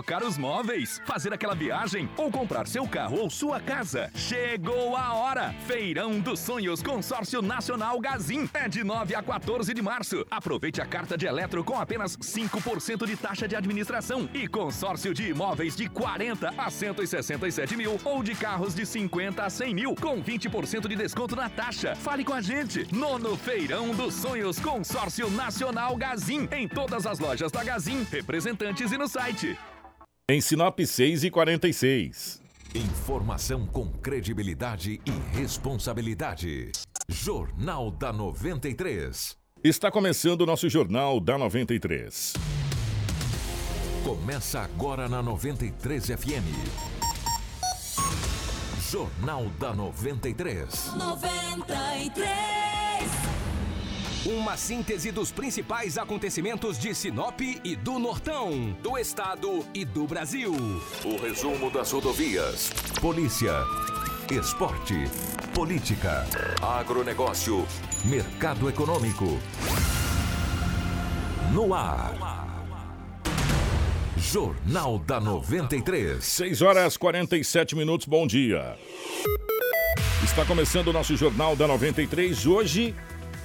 Trocar os móveis, fazer aquela viagem ou comprar seu carro ou sua casa. Chegou a hora! Feirão dos Sonhos Consórcio Nacional Gazin. É de 9 a 14 de março. Aproveite a carta de eletro com apenas 5% de taxa de administração e consórcio de imóveis de 40 a 167 mil ou de carros de 50 a 100 mil com 20% de desconto na taxa. Fale com a gente. Nono Feirão dos Sonhos Consórcio Nacional Gazin. Em todas as lojas da Gazin, representantes e no site. Em Sinop 6 e 46. Informação com credibilidade e responsabilidade. Jornal da 93. Está começando o nosso Jornal da 93. Começa agora na 93 FM. Jornal da 93. 93. Uma síntese dos principais acontecimentos de Sinop e do Nortão, do estado e do Brasil. O resumo das rodovias, polícia, esporte, política, agronegócio, mercado econômico. No ar. Jornal da 93. 6 horas 47 minutos, bom dia. Está começando o nosso Jornal da 93. Hoje,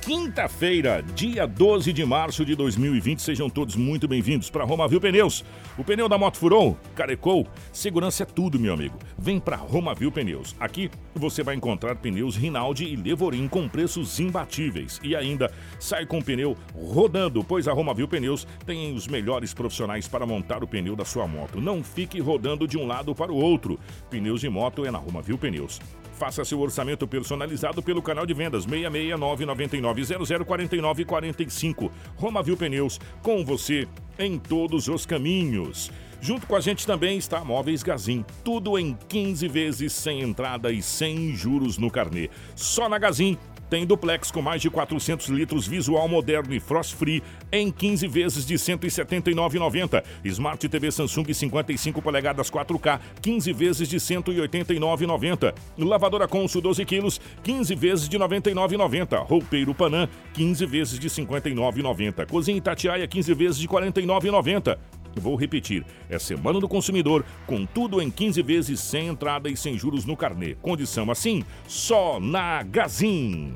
quinta-feira, dia 12 de março de 2020. Sejam todos muito bem-vindos para Romavil Pneus. O pneu da moto furou, carecou, segurança é tudo, meu amigo. Vem para Romavil Pneus. Aqui você vai encontrar pneus Rinaldi e Levorim com preços imbatíveis. E ainda sai com o pneu rodando, pois a Romavil Pneus tem os melhores profissionais para montar o pneu da sua moto. Não fique rodando de um lado para o outro. Pneus de moto é na Romavil Pneus. Faça seu orçamento personalizado pelo canal de vendas 669 9900 45. Romavil Pneus, com você em todos os caminhos. Junto com a gente também está Móveis Gazin. Tudo em 15 vezes sem entrada e sem juros no carnê. Só na Gazin tem duplex com mais de 400 litros, visual moderno e frost free em 15 vezes de R$ 179,90. Smart TV Samsung 55 polegadas 4K, 15 vezes de R$ 189,90. Lavadora Consul 12 quilos, 15 vezes de R$ 99,90. Roupeiro Panam, 15 vezes de R$ 59,90. Cozinha Itatiaia, 15 vezes de R$ 49,90. Vou repetir, é Semana do Consumidor, com tudo em 15 vezes sem entrada e sem juros no carnê. Condição assim, só na Gazin.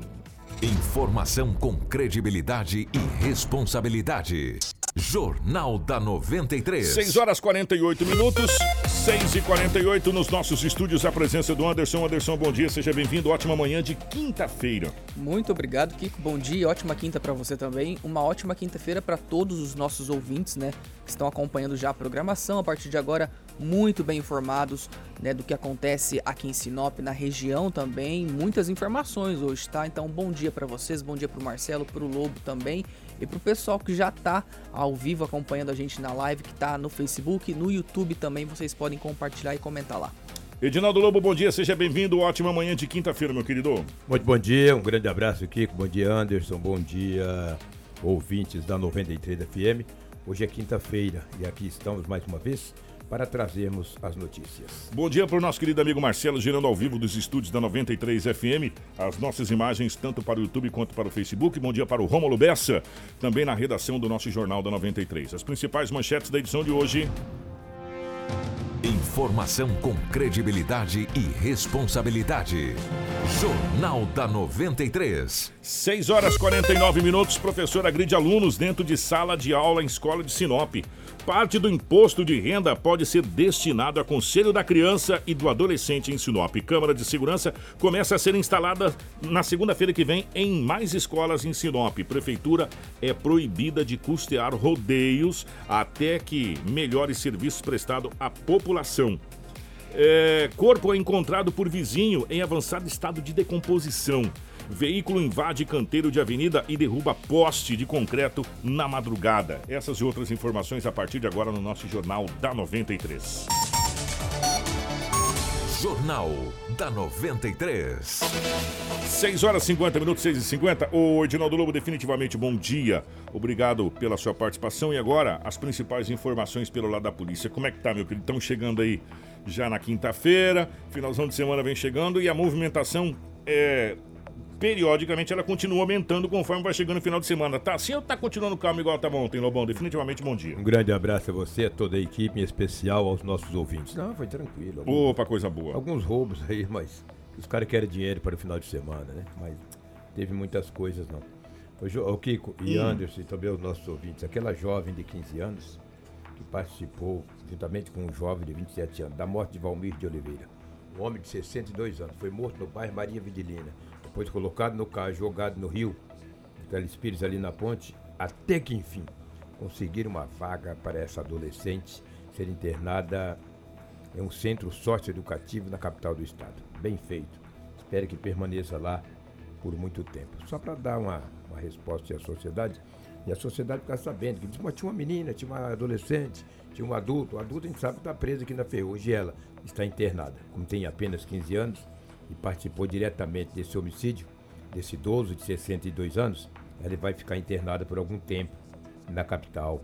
Informação com credibilidade e responsabilidade. Jornal da 93. 6 horas 48 minutos, 6 e 48 nos nossos estúdios. A presença do Anderson. Anderson, bom dia, seja bem-vindo. Ótima manhã de quinta-feira. Muito obrigado, Kiko. Bom dia, ótima quinta para você também. Uma ótima quinta-feira para todos os nossos ouvintes, né? Que estão acompanhando já a programação. A partir de agora, muito bem informados né, do que acontece aqui em Sinop, na região também. Muitas informações hoje, tá? Então, bom dia para vocês, bom dia para o Marcelo, para o Lobo também e para o pessoal que já está ao vivo acompanhando a gente na live, que está no Facebook, no YouTube também, vocês podem compartilhar e comentar lá. Edinaldo Lobo, bom dia, seja bem-vindo. Ótima manhã de quinta-feira, meu querido. Muito bom dia, um grande abraço, Kiko. Bom dia, Anderson. Bom dia, ouvintes da 93 FM. Hoje é quinta-feira e aqui estamos mais uma vez para trazermos as notícias. Bom dia para o nosso querido amigo Marcelo, girando ao vivo dos estúdios da 93 FM, as nossas imagens tanto para o YouTube quanto para o Facebook. Bom dia para o Romulo Bessa, também na redação do nosso Jornal da 93. As principais manchetes da edição de hoje. Informação com credibilidade e responsabilidade. Jornal da 93. 6 horas 49 minutos. Professor agride alunos dentro de sala de aula em escola de Sinop. Parte do imposto de renda pode ser destinado a Conselho da Criança e do Adolescente em Sinop. Câmara de Segurança começa a ser instalada na segunda-feira que vem em mais escolas em Sinop. Prefeitura é proibida de custear rodeios até que melhore serviços prestados à população. É, corpo é encontrado por vizinho em avançado estado de decomposição. Veículo invade canteiro de avenida e derruba poste de concreto na madrugada. Essas e outras informações a partir de agora no nosso Jornal da 93. Jornal da 93. 6 horas 50 minutos, 6 e 50. Ô, Edinaldo Lobo, definitivamente bom dia. Obrigado pela sua participação. E agora, as principais informações pelo lado da polícia. Como é que tá, meu querido? Estão chegando aí já na quinta-feira, finalzão de semana vem chegando e a movimentação é periodicamente ela continua aumentando conforme vai chegando o final de semana. Tá assim ou tá continuando calmo igual tava ontem, Lobão? Definitivamente bom dia. Um grande abraço a você, a toda a equipe, em especial aos nossos ouvintes. Não, foi tranquilo. Alguns, Opa, coisa boa. alguns roubos aí, mas os caras querem dinheiro para o final de semana, né? Mas teve muitas coisas, não. O, o Kiko e Anderson e também os nossos ouvintes, aquela jovem de 15 anos que participou, juntamente com um jovem de 27 anos, da morte de Valmir de Oliveira. Um homem de 62 anos, foi morto no bairro Maria Vidilina, depois colocado no carro, jogado no rio, no Telespires ali na ponte, até que enfim conseguiram uma vaga para essa adolescente ser internada em um centro socioeducativo na capital do estado. Bem feito. Espero que permaneça lá por muito tempo. Só para dar uma, uma resposta à sociedade, e a sociedade ficar sabendo que diz, mas tinha uma menina, tinha uma adolescente, tinha um adulto. O adulto a gente sabe que está preso aqui na Ferrugem e ela está internada. Como tem apenas 15 anos e participou diretamente desse homicídio, desse idoso de 62 anos, ela vai ficar internada por algum tempo na capital,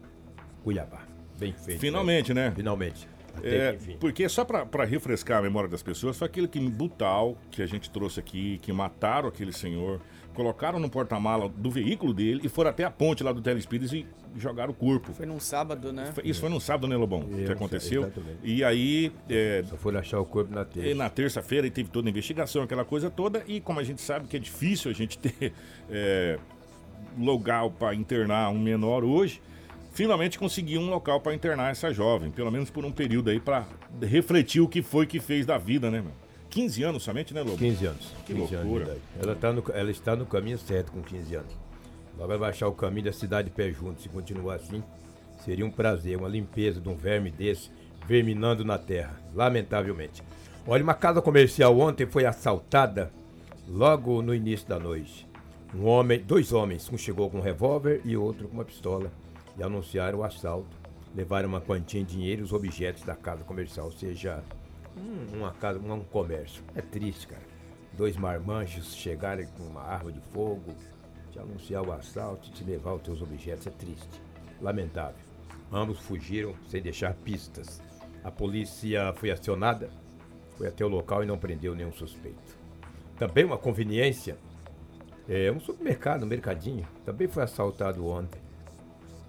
Cuiabá. Bem feito. Finalmente, né? Finalmente. Até É, que porque só pra refrescar a memória das pessoas, foi aquele que brutal que a gente trouxe aqui, que mataram aquele senhor, colocaram no porta-mala do veículo dele e foram até a ponte lá do Telespires e jogaram o corpo. Foi num sábado, né? Foi- Isso foi no sábado, né, Lobão? É, que aconteceu. exatamente. E aí, é, Só foram achar o corpo na e terça. na terça-feira teve toda a investigação, aquela coisa toda, e como a gente sabe que é difícil a gente ter é, local para internar um menor hoje, finalmente conseguiu um local para internar essa jovem, pelo menos por um período aí, para refletir o que foi que fez da vida, né, meu? 15 anos somente, né, Lobo? 15 anos. Que 15 anos de loucura. idade. Ela, tá no, ela está no caminho certo com 15 anos. Vai baixar o caminho da cidade de pé junto. Se continuar assim, seria um prazer, uma limpeza de um verme desse verminando na terra, lamentavelmente. Olha, uma casa comercial ontem foi assaltada logo no início da noite. Um homem, dois homens, um chegou com um revólver e outro com uma pistola e anunciaram o assalto. Levaram uma quantia em dinheiro e os objetos da casa comercial, ou seja, um- uma casa, um comércio. É triste, cara. Dois marmanjos chegarem com uma arma de fogo, te anunciar o assalto e te levar os teus objetos. É triste. Lamentável. Ambos fugiram sem deixar pistas. A polícia foi acionada, foi até o local e não prendeu nenhum suspeito. Também uma conveniência. É um supermercado, um mercadinho. Também foi assaltado ontem.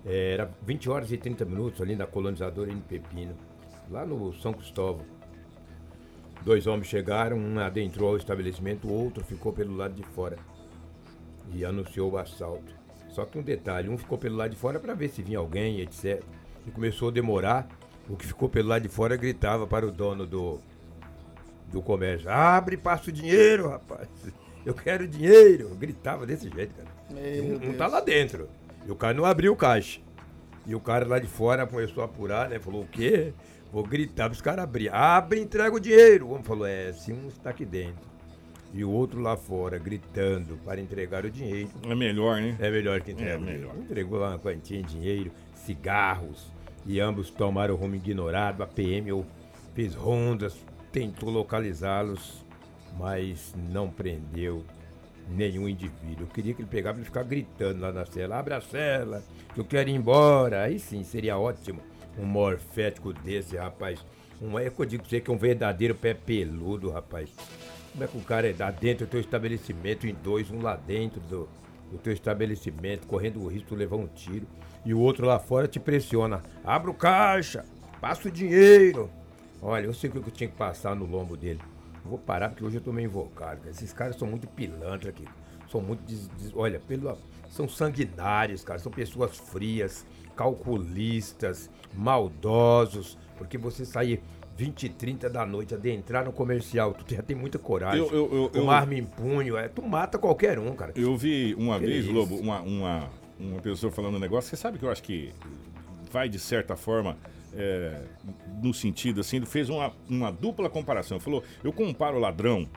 É, Era 20 horas e 30 minutos ali na colonizadora em Pepino, lá no São Cristóvão. Dois homens chegaram, um adentrou ao estabelecimento, o outro ficou pelo lado de fora e anunciou o assalto. Só que um detalhe, um ficou pelo lado de fora para ver se vinha alguém, etc. E começou a demorar. O que ficou pelo lado de fora gritava para o dono do, do comércio: Abre, passa o dinheiro, rapaz. Eu quero dinheiro. Gritava desse jeito, cara. Meu Um, um tá lá dentro. E o cara não abriu o caixa. E o cara lá de fora começou a apurar, né? Falou, o quê? Vou gritar pros caras abrir. Abre e entrega o dinheiro. O homem falou, é, se um está aqui dentro. E o outro lá fora, gritando para entregar o dinheiro. É melhor, né? É melhor que entregue. É melhor. Entregou lá uma quantia em dinheiro, cigarros. E ambos tomaram o rumo ignorado. A PM fez rondas, tentou localizá-los, mas não prendeu nenhum indivíduo. Eu queria que ele pegava e ficar gritando lá na cela, abre a cela, eu quero ir embora. Aí sim, seria ótimo. Um morfético desse, rapaz. Um, é que eu digo pra você que é um verdadeiro pé peludo, rapaz. Como é que o cara é lá dentro do teu estabelecimento, em dois, um lá dentro do, do teu estabelecimento, correndo o risco de levar um tiro, e o outro lá fora te pressiona. Abre o caixa, passa o dinheiro. Olha, eu sei o que eu tinha que passar no lombo dele. Eu vou parar porque hoje eu tô meio invocado. cara. Esses caras são muito pilantra aqui. São muito. des- des- olha, pelo, são sanguinários, cara. São pessoas frias, calculistas, maldosos. Porque você sair 20 e 30 da noite, adentrar no comercial, tu já tem muita coragem. Eu- eu- eu- eu- arma em punho, é, tu mata qualquer um, cara. Eu vi uma Que vez, isso? Lobo, uma, uma, uma pessoa falando um negócio. Você sabe que eu acho que vai, de certa forma, é, no sentido assim, ele fez uma, uma dupla comparação. Falou: eu comparo ladrão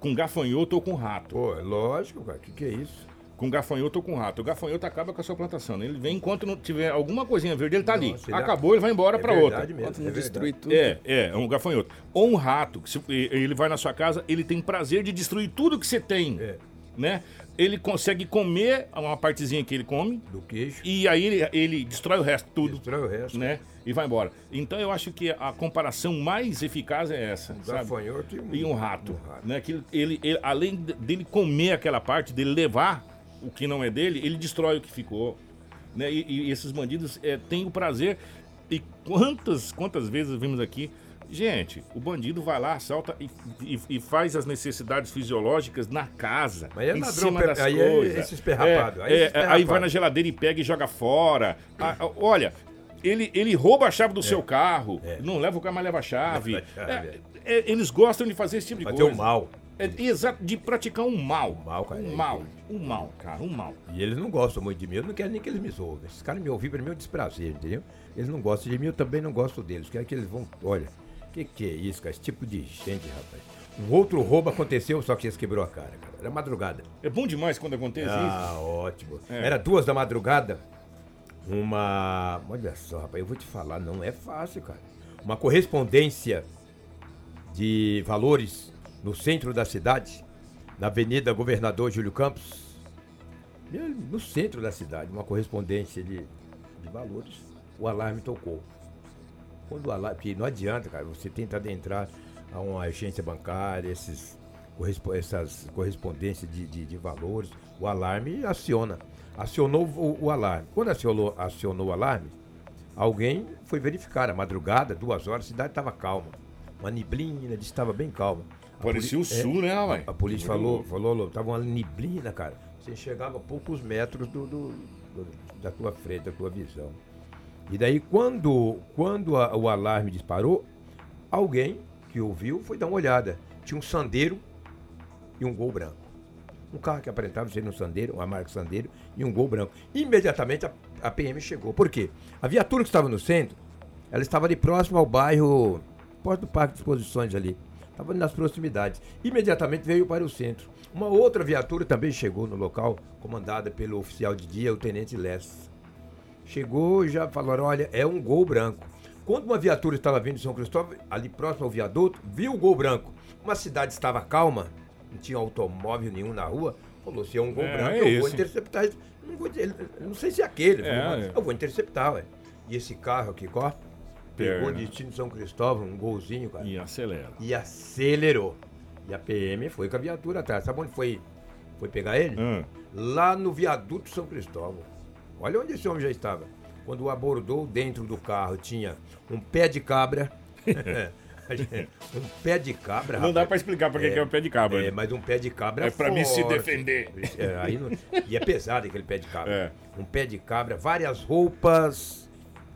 com gafanhoto ou com rato. Pô, é lógico, cara. O que, que é isso? Com gafanhoto ou com rato. O gafanhoto acaba com a sua plantação. né? Ele vem enquanto não tiver alguma coisinha verde, ele tá ali. Nossa, ele Acabou, ele vai embora é pra outra. mesmo, Enquanto não é destrui tudo. É, é, é um gafanhoto. Ou um rato, que se- ele vai na sua casa, ele tem prazer de destruir tudo que você tem. É. né? Ele consegue comer uma partezinha que ele come Do queijo. e aí ele, ele destrói o resto tudo, Destrói o resto. né? E vai embora. Então eu acho que a comparação mais eficaz é essa, Um sabe? gafanhoto e um, E um rato, um rato. né? Que ele, ele- além de- dele comer aquela parte, dele levar o que não é dele, ele destrói o que ficou, né? E, e esses bandidos é, têm o prazer. E quantas, quantas vezes vimos aqui, gente, o bandido vai lá, assalta e, e- e faz as necessidades fisiológicas na casa, Mas é em ladrão, cima das aí é coisas. esse esperrapado, É, aí é é, aí vai na geladeira e pega e joga fora. Ah, ah, olha, ele, ele rouba a chave do seu carro, não leva o carro, mas leva a chave. Leva a chave, É, é, eles gostam de fazer esse tipo de Fazer coisa. o mal. É, exato, de praticar um mal. Um mal, cara, Um é mal. Um mal, cara, um mal. E eles não gostam muito de mim, eu não quero nem que eles me ouvem. Esses caras me ouvem pra mim é um desprazer, entendeu? Eles não gostam de mim, eu também não gosto deles. Quero que eles vão. Olha, o que, que é isso, cara? Esse tipo de gente, rapaz. Um outro roubo aconteceu, só que eles quebrou a cara, cara. Era madrugada. É bom demais quando acontece Ah, ótimo. É. Era duas da madrugada. Uma. Olha só, rapaz, eu vou te falar, não é fácil, cara. Uma correspondência de valores no centro da cidade, na Avenida Governador Júlio Campos. No centro da cidade, uma correspondência de, de valores. O alarme tocou. Quando o alarme. Porque não adianta, cara, você tenta adentrar a uma agência bancária, esses, essas correspondências de, de, de valores, o alarme aciona. Acionou o, o alarme. Quando acionou, acionou o alarme, alguém foi verificar. A madrugada, duas horas, a cidade estava calma. Uma neblina, estava bem calma. A Parecia o é, sul, né, mãe? a polícia falou, falou, tava uma neblina, cara. Você chegava a poucos metros do, do- do- da tua frente, da tua visão. E daí, quando, quando a- o alarme disparou, alguém que ouviu foi dar uma olhada. Tinha um sandeiro e um gol branco. Um carro que aparentava ser um sandeiro, uma marca sandeiro, e um gol branco. Imediatamente a, a PM chegou. Por quê? A viatura que estava no centro, ela estava ali próximo ao bairro, perto do Parque de Exposições ali. Estava nas proximidades. Imediatamente veio para o centro. Uma outra viatura também chegou no local, comandada pelo oficial de dia, o Tenente Less. Chegou e já falaram, olha, é um gol branco. Quando uma viatura estava vindo de São Cristóvão, ali próximo ao viaduto, viu o gol branco. Uma cidade estava calma, não tinha automóvel nenhum na rua, falou, se é um gol É, branco, é eu vou interceptar. Não, vou dizer- não sei se é aquele, É, é. eu vou interceptar, ué. E esse carro aqui, ó, pegou Perna. destino de São Cristóvão, um golzinho, cara E acelera. e acelerou. E a PM foi com a viatura atrás. Sabe onde foi, foi pegar ele? Hum. Lá no viaduto São Cristóvão. Olha onde esse homem já estava. Quando o abordou, dentro do carro tinha um pé de cabra. um pé de cabra. Não dá rapaz. pra explicar pra que que é o pé de cabra. É, né? mas um pé de cabra É pra mim se defender. É, aí não- e é pesado aquele pé de cabra. É. Um pé de cabra, várias roupas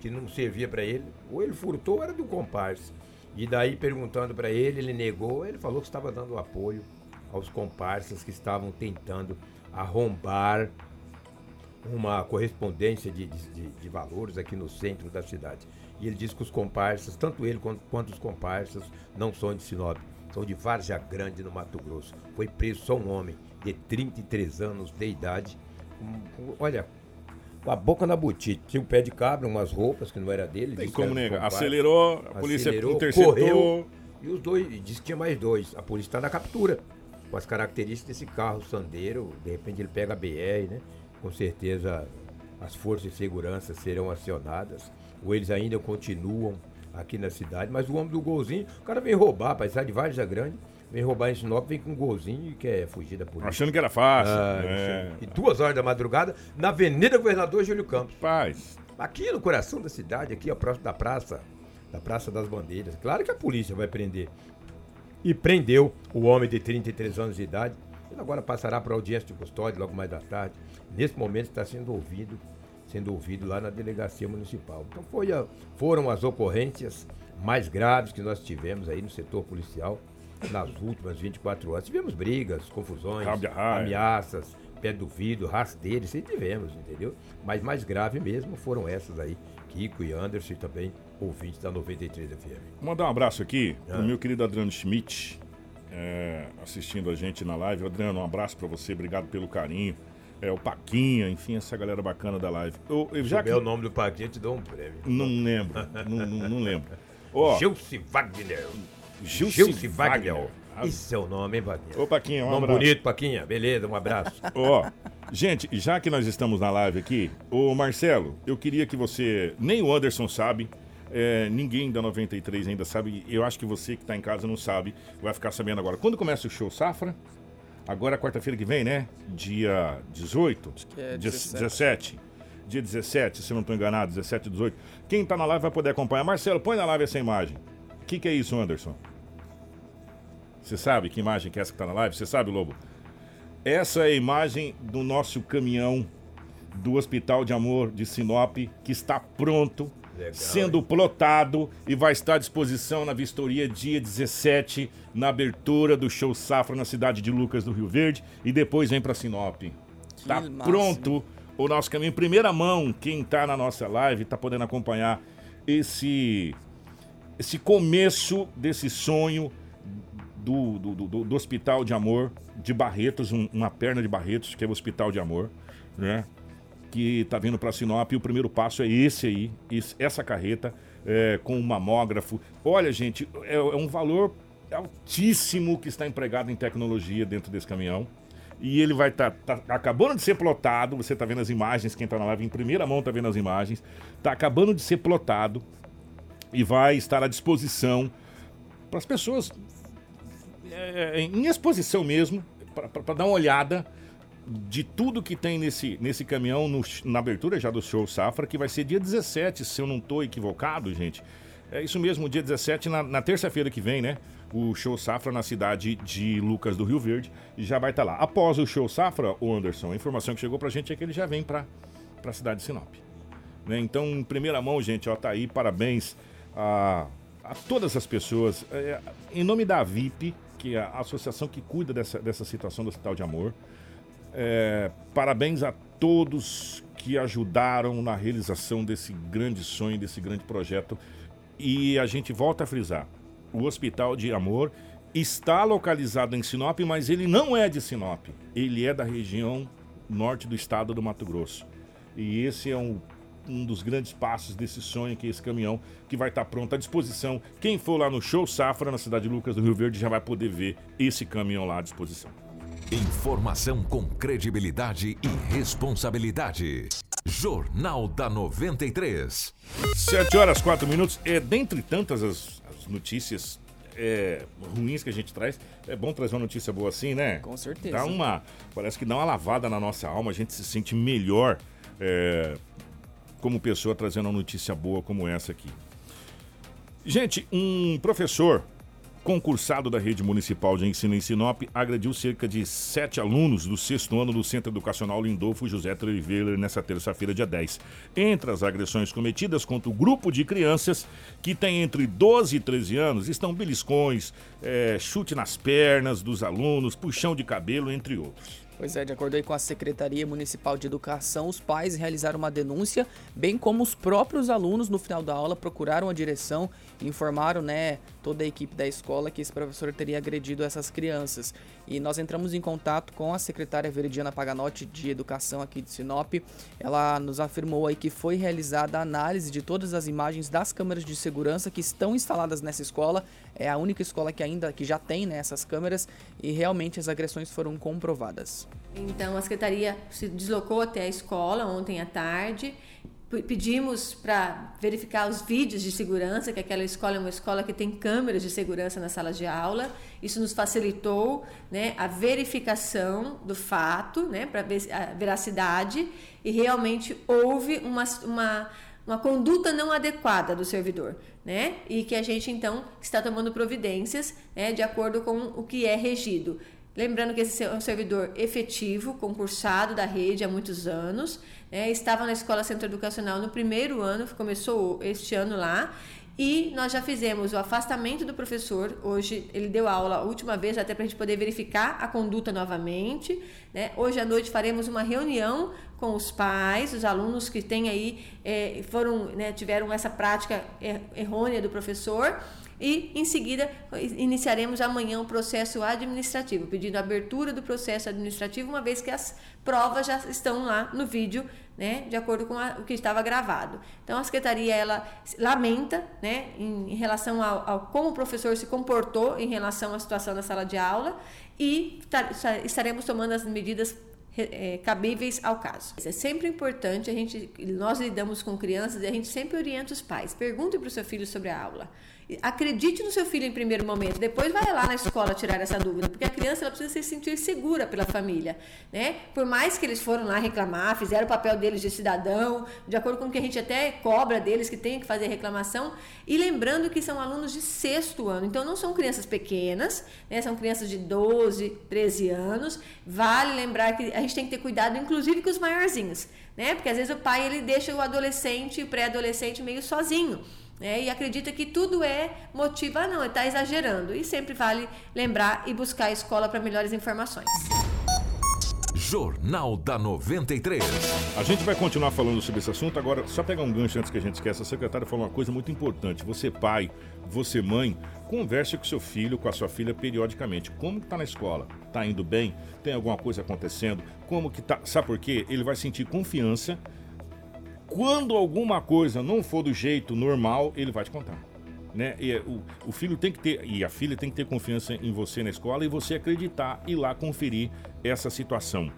que não servia pra ele. Ou ele furtou, ou era do comparsa. E daí, perguntando pra ele, ele negou. Ele falou que estava dando apoio aos comparsas que estavam tentando arrombar uma correspondência de, de- de- valores aqui no centro da cidade. E ele disse que os comparsas, tanto ele quanto, quanto os comparsas, não são de Sinop, são de Várzea Grande, no Mato Grosso. Foi preso só um homem de 33 anos de idade. com- olha, com a boca na botite. Tinha um pé de cabra, umas roupas que não era dele. Tem como negar. Acelerou, a polícia Acelerou, interceptou. correu, e os dois, e disse que tinha mais dois. A polícia está na captura. Com as características desse carro sandeiro, de repente ele pega a BR, né? Com certeza as forças de segurança serão acionadas. Ou eles ainda continuam aqui na cidade. Mas o homem do golzinho, o cara vem roubar, pai, sai de Várzea Grande, vem roubar em Sinop, vem com um golzinho e quer fugir da polícia. Achando que era fácil. Ah, é. E duas horas da madrugada, na Avenida Governador Júlio Campos. Paz. Aqui no coração da cidade, aqui ó, próximo da praça, da Praça das Bandeiras. Claro que a polícia vai prender. E prendeu o homem de 33 anos de idade. Ele agora passará para audiência de custódia logo mais da tarde. Nesse momento está sendo ouvido, sendo ouvido lá na delegacia municipal. Então foi a- foram as ocorrências mais graves que nós tivemos aí no setor policial nas últimas 24 horas. Tivemos brigas, confusões, ameaças, pé do vidro, rasteiro, isso aí tivemos, entendeu? Mas mais grave mesmo foram essas aí. Kiko e Anderson e também ouvintes da 93 FM. Vou mandar um abraço aqui Ah. pro meu querido Adriano Schmidt, é, assistindo a gente na live. Adriano, um abraço pra você, obrigado pelo carinho. É, o Paquinha, enfim, essa galera bacana da live. Eu, eu já Já que... o nome do paquete, te dou um prêmio. Não lembro, não, não, não lembro. Ó, Gilce Wagner. Gilce Gilce Wagner. Wagner. Isso é o nome, hein, Paquinha? Ô, Paquinha, um Nome abraço. bonito, Paquinha. Beleza, um abraço. Ó, gente, já que nós estamos na live aqui, ô Marcelo, eu queria que você. Nem o Anderson sabe, é, ninguém da 93 ainda sabe. Eu acho que você que tá em casa não sabe, vai ficar sabendo agora. Quando começa o show Safra? Agora, quarta-feira que vem, né? Dia 18? Acho que é Dia 17. 17. Dia 17, se eu não estou enganado, 17, 18. Quem tá na live vai poder acompanhar. Marcelo, põe na live essa imagem. O que, que é isso, Anderson? Você sabe que imagem que é essa que tá na live? Você sabe, Lobo? Essa é a imagem do nosso caminhão do Hospital de Amor de Sinop, que está pronto, Legal, sendo plotado e vai estar à disposição na vistoria dia 17, na abertura do show Safra na cidade de Lucas do Rio Verde e depois vem para Sinop. Tá máximo. pronto o nosso caminho. Em primeira mão, quem tá na nossa live tá podendo acompanhar esse esse começo desse sonho do, do, do- do Hospital de Amor de Barretos, um- uma perna de Barretos, que é o Hospital de Amor, né? Que tá vindo para Sinop e o primeiro passo é esse aí, esse- essa carreta é, com um mamógrafo. Olha, gente, é, é um valor altíssimo que está empregado em tecnologia dentro desse caminhão. E ele vai estar acabando de ser plotado. Você está vendo as imagens, quem está na live em primeira mão está vendo as imagens. Está acabando de ser plotado e vai estar à disposição para as pessoas é, em exposição mesmo, para dar uma olhada de tudo que tem nesse, nesse caminhão no- na abertura já do show Safra, que vai ser dia 17, se eu não estou equivocado, gente. É isso mesmo, dia 17, na, na terça-feira que vem, né? O show Safra na cidade de Lucas do Rio Verde já vai estar lá. Após o show Safra, o Anderson, a informação que chegou pra gente é que ele já vem para a cidade de Sinop. né? Então, em primeira mão, gente, ó, tá aí, parabéns a, a todas as pessoas. É, em nome da VIP, que a associação que cuida dessa, dessa situação do Hospital de Amor, é, parabéns a todos que ajudaram na realização desse grande sonho, desse grande projeto. E a gente volta a frisar: o Hospital de Amor está localizado em Sinop, mas ele não é de Sinop. Ele é da região norte do estado do Mato Grosso. E esse é um, um dos grandes passos desse sonho, que é esse caminhão que vai estar pronto à disposição. Quem for lá no Show Safra, na cidade de Lucas do Rio Verde, já vai poder ver esse caminhão lá à disposição. Informação com credibilidade e responsabilidade. Jornal da 93. 7 horas 4 minutos. É dentre tantas as, as notícias é, ruins que a gente traz, é bom trazer uma notícia boa assim, né? Com certeza. Dá uma, parece que dá uma lavada na nossa alma, a gente se sente melhor é, como pessoa trazendo uma notícia boa como essa aqui. Gente, um professor concursado da rede municipal de ensino em Sinop agrediu cerca de sete alunos do sexto ano do Centro Educacional Lindolfo José Treveiler nessa terça-feira, dia 10. Entre as agressões cometidas contra o grupo de crianças que tem entre 12 e 13 anos estão beliscões, eh, chute nas pernas dos alunos, puxão de cabelo, entre outros. Pois é, de acordo com a Secretaria Municipal de Educação, os pais realizaram uma denúncia, bem como os próprios alunos no final da aula procuraram a direção e informaram, né, toda a equipe da escola que esse professor teria agredido essas crianças. E nós entramos em contato com a secretária Veridiana Paganotti de Educação aqui de Sinop. Ela nos afirmou aí que foi realizada a análise de todas as imagens das câmeras de segurança que estão instaladas nessa escola. É a única escola que ainda que já tem né, essas câmeras e realmente as agressões foram comprovadas. Então, a secretaria se deslocou até a escola ontem à tarde. Pedimos para verificar os vídeos de segurança, que aquela escola é uma escola que tem câmeras de segurança na sala de aula. Isso nos facilitou né, a verificação do fato, né, para ver a veracidade, e realmente houve uma, uma, uma conduta não adequada do servidor. Né? E que a gente então está tomando providências né, de acordo com o que é regido. Lembrando que esse é um servidor efetivo, concursado da rede há muitos anos, né? estava na Escola Centro Educacional no primeiro ano, começou este ano lá, e nós já fizemos o afastamento do professor. Hoje ele deu aula a última vez, até para a gente poder verificar a conduta novamente. Né? Hoje à noite faremos uma reunião com os pais, os alunos que têm aí, eh, foram, né, tiveram essa prática er- errônea do professor e em seguida iniciaremos amanhã o processo administrativo, pedindo a abertura do processo administrativo, uma vez que as provas já estão lá no vídeo né, de acordo com a, o que estava gravado. Então a secretaria ela lamenta, né, em, em relação ao, ao, como o professor se comportou em relação à situação da sala de aula e estaremos tomando as medidas é, cabíveis ao caso. É sempre importante a gente, nós lidamos com crianças e a gente sempre orienta os pais. Pergunte para o seu filho sobre a aula. Acredite no seu filho em primeiro momento, depois vai lá na escola tirar essa dúvida, porque a criança ela precisa se sentir segura pela família, né? Por mais que eles foram lá reclamar, fizeram o papel deles de cidadão, de acordo com o que a gente até cobra deles que tem que fazer reclamação, e lembrando que são alunos de sexto ano, então não são crianças pequenas, né? São crianças de 12, 13 anos. Vale lembrar que a gente tem que ter cuidado, inclusive com os maiorzinhos, né? Porque às vezes o pai ele deixa o adolescente, o pré-adolescente meio sozinho né? e acredita que tudo é motivo, ah, não, ele está exagerando. E sempre vale lembrar e buscar a escola para melhores informações. Jornal da 93. A gente vai continuar falando sobre esse assunto. Agora, só pegar um gancho antes que a gente esqueça. A secretária falou uma coisa muito importante. Você, pai, você, mãe, converse com seu filho, com a sua filha periodicamente. Como que tá na escola? Tá indo bem? Tem alguma coisa acontecendo? Como que tá? Sabe por quê? Ele vai sentir confiança quando alguma coisa não for do jeito normal, ele vai te contar. Né? E, o, o filho tem que ter, e a filha tem que ter confiança em você na escola e você acreditar e lá conferir essa situação.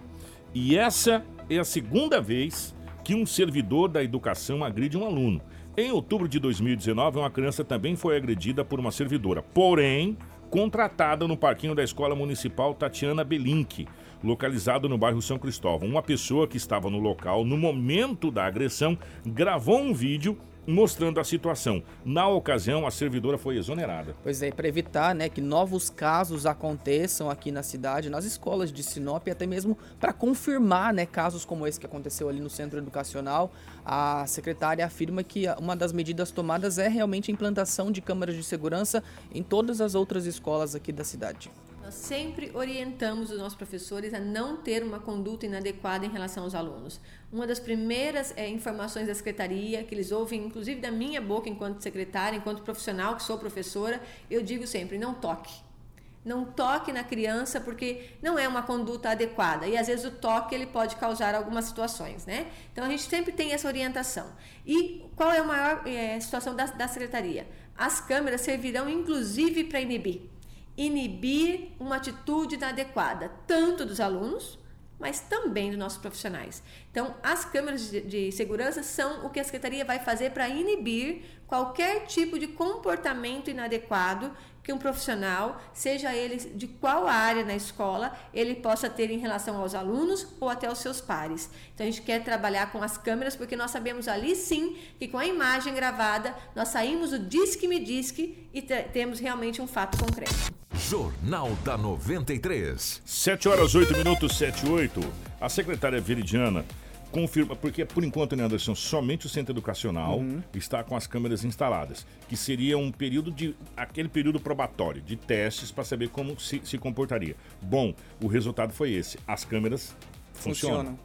E essa é a segunda vez que um servidor da educação agride um aluno. Em outubro de 2019, uma criança também foi agredida por uma servidora, porém contratada no parquinho da Escola Municipal Tatiana Belink localizado no bairro São Cristóvão. Uma pessoa que estava no local no momento da agressão gravou um vídeo mostrando a situação. Na ocasião, a servidora foi exonerada. Pois é, para evitar né, que novos casos aconteçam aqui na cidade, nas escolas de Sinop, e até mesmo para confirmar né, casos como esse que aconteceu ali no centro educacional, a secretária afirma que uma das medidas tomadas é realmente a implantação de câmeras de segurança em todas as outras escolas aqui da cidade. Nós sempre orientamos os nossos professores a não ter uma conduta inadequada em relação aos alunos. Uma das primeiras é, informações da secretaria, que eles ouvem, inclusive da minha boca, enquanto secretária, enquanto profissional, que sou professora, eu digo sempre: não toque. Não toque na criança porque não é uma conduta adequada e às vezes o toque ele pode causar algumas situações, né? Então a gente sempre tem essa orientação. E qual é a maior é, situação da, da secretaria? As câmeras servirão inclusive para inibir inibir uma atitude inadequada, tanto dos alunos, mas também dos nossos profissionais. Então, as câmeras de, de segurança são o que a Secretaria vai fazer para inibir qualquer tipo de comportamento inadequado que um profissional, seja ele de qual área na escola, ele possa ter em relação aos alunos ou até aos seus pares. Então a gente quer trabalhar com as câmeras porque nós sabemos ali sim que com a imagem gravada nós saímos do disque me disque e temos realmente um fato concreto. Jornal da 93. 7 horas 8 minutos 7 8. A secretária Veridiana confirma, porque por enquanto, né, Anderson, somente o centro educacional uhum. está com as câmeras instaladas, que seria um período de aquele período probatório de testes para saber como se, se comportaria. Bom, o resultado foi esse: as câmeras funcionam. funcionam.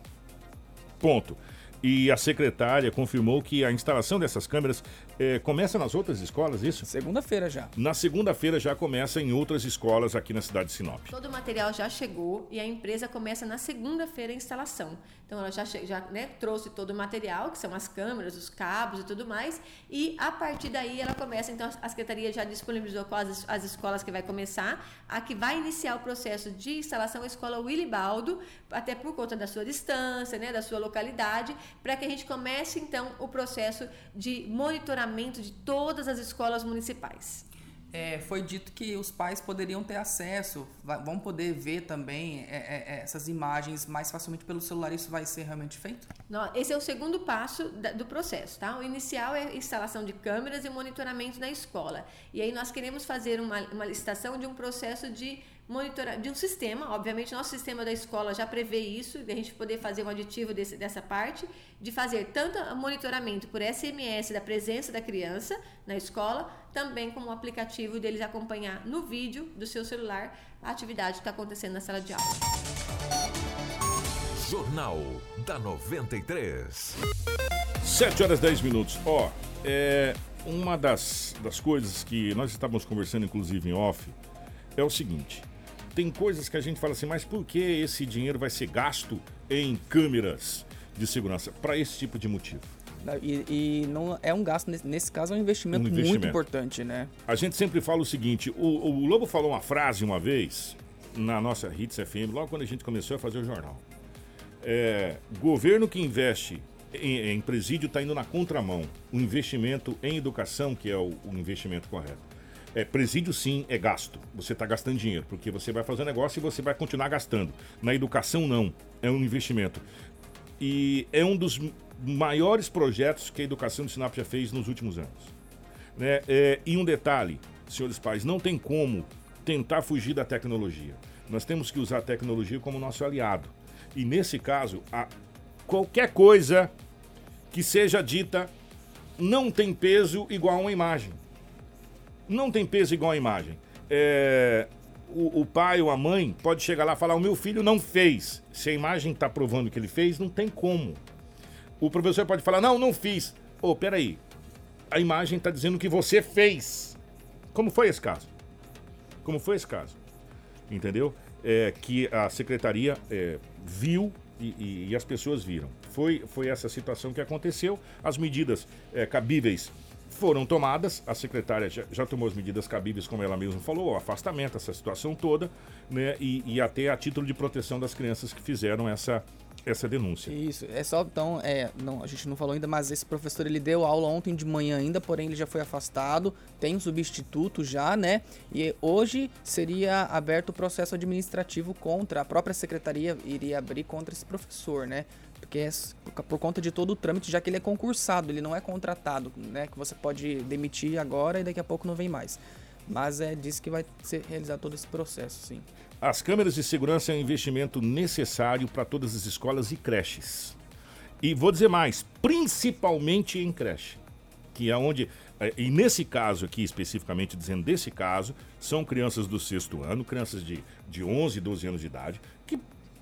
Ponto. E a secretária confirmou que a instalação dessas câmeras é, começa nas outras escolas, isso? Segunda-feira já. Na segunda-feira já começa em outras escolas aqui na cidade de Sinop. Todo o material já chegou e a empresa começa na segunda-feira a instalação. Então ela já, já né, trouxe todo o material, que são as câmeras, os cabos e tudo mais, e a partir daí ela começa, então a Secretaria já disponibilizou quais as escolas que vai começar, a que vai iniciar o processo de instalação a escola Willy Baldo, até por conta da sua distância, né, da sua localidade, para que a gente comece então o processo de monitoramento de todas as escolas municipais é, foi dito que os pais poderiam ter acesso, vão poder ver também é, é, é, essas imagens mais facilmente pelo celular. Isso vai ser realmente feito? Não, esse é o segundo passo da, do processo, tá? O inicial é a instalação de câmeras e monitoramento na escola. E aí nós queremos fazer uma, uma licitação de um processo de monitorar de um sistema, obviamente nosso sistema da escola já prevê isso, de a gente poder fazer um aditivo desse, dessa parte, de fazer tanto monitoramento por SMS da presença da criança na escola, também como um aplicativo deles acompanhar no vídeo do seu celular a atividade que está acontecendo na sala de aula. Jornal da 93. 7 horas 10 minutos. Ó, oh, é uma das, das coisas que nós estávamos conversando, inclusive em off, é o seguinte tem coisas que a gente fala assim, mas por que esse dinheiro vai ser gasto em câmeras de segurança para esse tipo de motivo. E, e, não é um gasto, nesse caso é um investimento, um investimento, muito importante, né? A gente sempre fala o seguinte: o, o, Lobo falou uma frase uma vez na nossa Hits FM, logo quando a gente começou a fazer o jornal. É, governo que investe em, em presídio está indo na contramão. O investimento em educação, que é o, o investimento correto. É, presídio sim é gasto. Você está gastando dinheiro, porque você vai fazer um negócio e você vai continuar gastando. Na educação, não. É um investimento. E é um dos maiores projetos que a educação do Sinop já fez nos últimos anos. Né? É, e um detalhe, senhores pais, não tem como tentar fugir da tecnologia. Nós temos que usar a tecnologia como nosso aliado. E nesse caso, a, qualquer coisa que seja dita não tem peso igual a uma imagem. Não tem peso igual a imagem. É, o, o, pai ou a mãe pode chegar lá e falar: o meu filho não fez. Se a imagem está provando que ele fez, não tem como. O professor pode falar: não, não fiz. Ô, oh, peraí. A imagem está dizendo que você fez. Como foi esse caso? Como foi esse caso? Entendeu? É, que a secretaria é, viu e, e, e, as pessoas viram. Foi, foi essa situação que aconteceu. As medidas é, cabíveis foram tomadas, a secretária já, já, tomou as medidas cabíveis, como ela mesma falou, afastamento, essa situação toda, né? E, e até a título de proteção das crianças que fizeram essa, essa denúncia. Isso, é só então, é, não, a gente não falou ainda, mas esse professor ele deu aula ontem de manhã ainda, porém ele já foi afastado, tem um substituto já, né? E hoje seria aberto o processo administrativo contra a própria secretaria iria abrir contra esse professor, né? Porque é por conta de todo o trâmite, já que ele é concursado, ele não é contratado, né? Que você pode demitir agora e daqui a pouco não vem mais. Mas é diz que vai ser realizado todo esse processo, sim. As câmeras de segurança é um investimento necessário para todas as escolas e creches. E vou dizer mais, principalmente em creche, que é onde, é, e nesse caso aqui, especificamente dizendo desse caso, são crianças do sexto ano, crianças de, de 11, 12 anos de idade,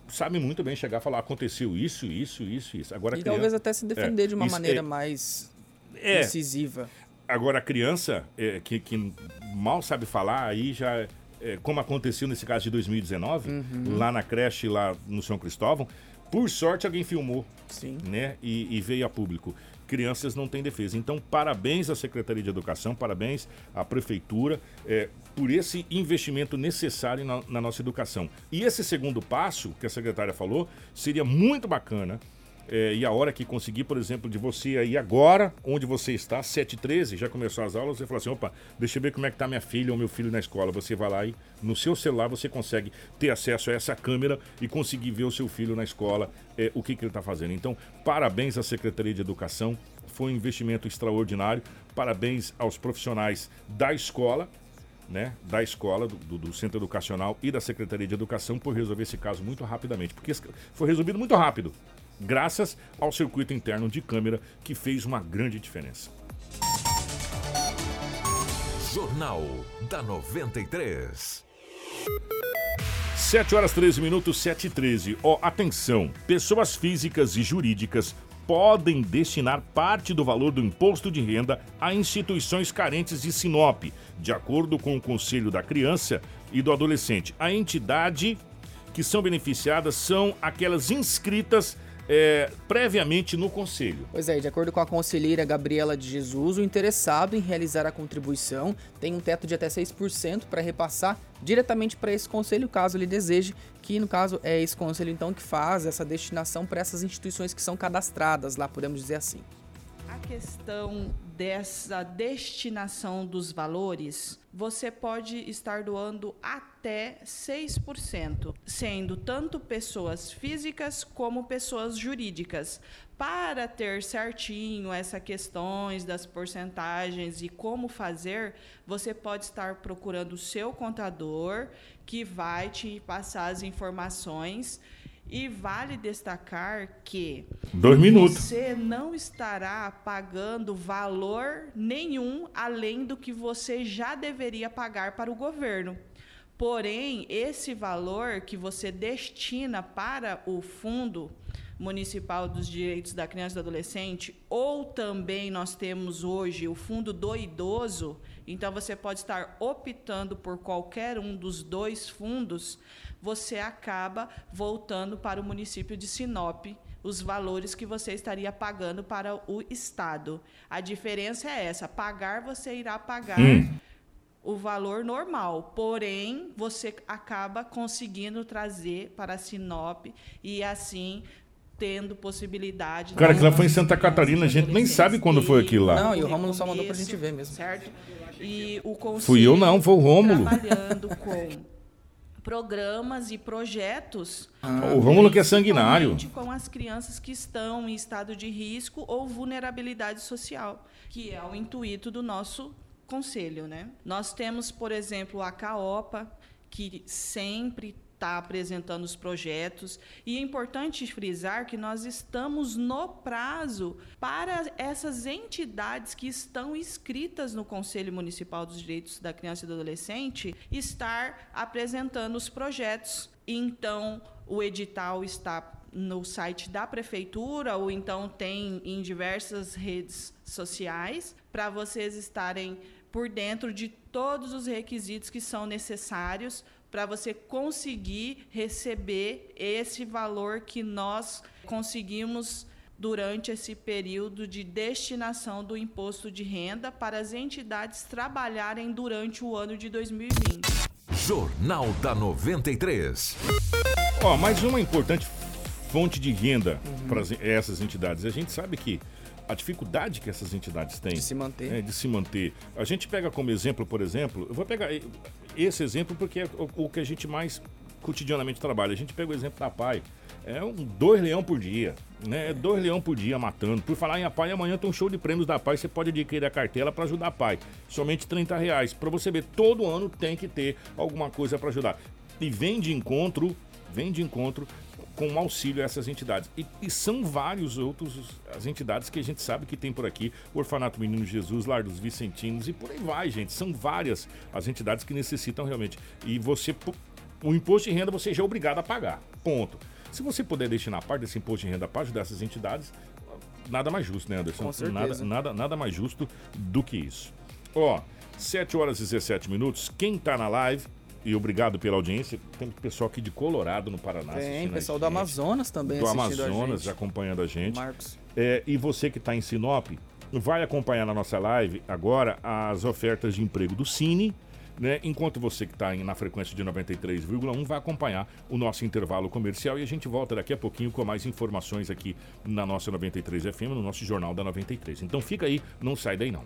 que sabem muito bem chegar e falar, aconteceu isso, isso, isso, isso. Agora, e criança, talvez até se defender é, de uma maneira é, mais é, incisiva. Agora, a criança é, que, que mal sabe falar, aí já é, como aconteceu nesse caso de 2019, uhum. lá na creche, lá no São Cristóvão, por sorte alguém filmou, Sim. né? E, e, veio a público. Crianças não têm defesa. Então, parabéns à Secretaria de Educação, parabéns à Prefeitura é, por esse investimento necessário na, na nossa educação. E esse segundo passo que a secretária falou seria muito bacana é, e a hora que conseguir, por exemplo, de você aí agora, onde você está, 7h13, já começou as aulas, você fala assim, opa, deixa eu ver como é que está minha filha ou meu filho na escola. Você vai lá e no seu celular você consegue ter acesso a essa câmera e conseguir ver o seu filho na escola, é, o que, que ele está fazendo. Então, parabéns à Secretaria de Educação, foi um investimento extraordinário. Parabéns aos profissionais da escola, né, da escola, do, do, Centro Educacional e da Secretaria de Educação por resolver esse caso muito rapidamente, porque foi resolvido muito rápido graças ao circuito interno de câmera que fez uma grande diferença. Jornal da 93. 7 horas 13 minutos, 7 e 13. Ó, oh, atenção! Pessoas físicas e jurídicas podem destinar parte do valor do imposto de renda a instituições carentes de Sinop, de acordo com o Conselho da Criança e do Adolescente. A entidade que são beneficiadas são aquelas inscritas é, previamente no Conselho. Pois é, de acordo com a conselheira Gabriela de Jesus, o interessado em realizar a contribuição tem um teto de até 6% para repassar diretamente para esse conselho, caso ele deseje, que no caso é esse conselho então que faz essa destinação para essas instituições que são cadastradas lá, podemos dizer assim. A questão dessa destinação dos valores, você pode estar doando até 6%, sendo tanto pessoas físicas como pessoas jurídicas. Para ter certinho essas questões das porcentagens e como fazer, você pode estar procurando o seu contador, que vai te passar as informações e vale destacar que Dois minutos. você não estará pagando valor nenhum além do que você já deveria pagar para o governo. Porém, esse valor que você destina para o fundo municipal dos direitos da criança e do adolescente, ou também nós temos hoje o fundo do idoso, então você pode estar optando por qualquer um dos dois fundos você acaba voltando para o município de Sinop os valores que você estaria pagando para o Estado. A diferença é essa: pagar, você irá pagar. Hum. O valor normal, porém você acaba conseguindo trazer para a Sinop e assim tendo possibilidade. Cara, aquilo foi em Santa Catarina, a gente nem sabe quando foi aquilo lá. Não, e o Rômulo só mandou pra gente ver mesmo. Certo? E o Fui eu não, foi o Rômulo. Trabalhando com programas e projetos. Ah, o Rômulo que é sanguinário. Com as crianças que estão em estado de risco ou vulnerabilidade social, que é o intuito do nosso conselho, né? Nós temos, por exemplo, a CAOPA, que sempre está apresentando os projetos. E é importante frisar que nós estamos no prazo para essas entidades que estão inscritas no Conselho Municipal dos Direitos da Criança e do Adolescente estar apresentando os projetos. Então, o edital está no site da prefeitura ou então tem em diversas redes sociais para vocês estarem por dentro de todos os requisitos que são necessários para você conseguir receber esse valor que nós conseguimos durante esse período de destinação do imposto de renda para as entidades trabalharem durante o ano de 2020. Jornal da 93. Ó, mais uma importante fonte de renda uhum. para essas entidades. A gente sabe que a dificuldade que essas entidades têm de se manter. É, de se manter. A gente pega como exemplo, por exemplo, eu vou pegar esse exemplo porque é o, o que a gente mais cotidianamente trabalha. A gente pega o exemplo da PAI. É um dois leão por dia, né? É dois leão por dia matando. Por falar em a PAI, amanhã tem um show de prêmios da PAI. Você pode adquirir a cartela para ajudar a PAI. Somente 30 reais. Para você ver, todo ano tem que ter alguma coisa para ajudar. E vem de encontro, vem de encontro com auxílio a essas entidades. E, e, são vários outros as entidades que a gente sabe que tem por aqui, o Orfanato Menino Jesus, Lar dos Vicentinos e por aí vai, gente. São várias as entidades que necessitam realmente. E você, o imposto de renda você já é obrigado a pagar. Ponto. Se você puder destinar parte desse imposto de renda para ajudar essas entidades, nada mais justo, né, Anderson? Com certeza. Nada, nada, nada mais justo do que isso. Ó, 7 horas e 17 minutos. Quem tá na live, e obrigado pela audiência. Tem pessoal aqui de Colorado, no Paraná. Tem, pessoal do Amazonas também Do Amazonas a acompanhando a gente. Marcos. É, e você que está em Sinop, vai acompanhar na nossa live agora as ofertas de emprego do Cine. Né? Enquanto você que está na frequência de 93,1 vai acompanhar o nosso intervalo comercial e a gente volta daqui a pouquinho com mais informações aqui na nossa 93 FM, no nosso Jornal da 93. Então fica aí, não sai daí não.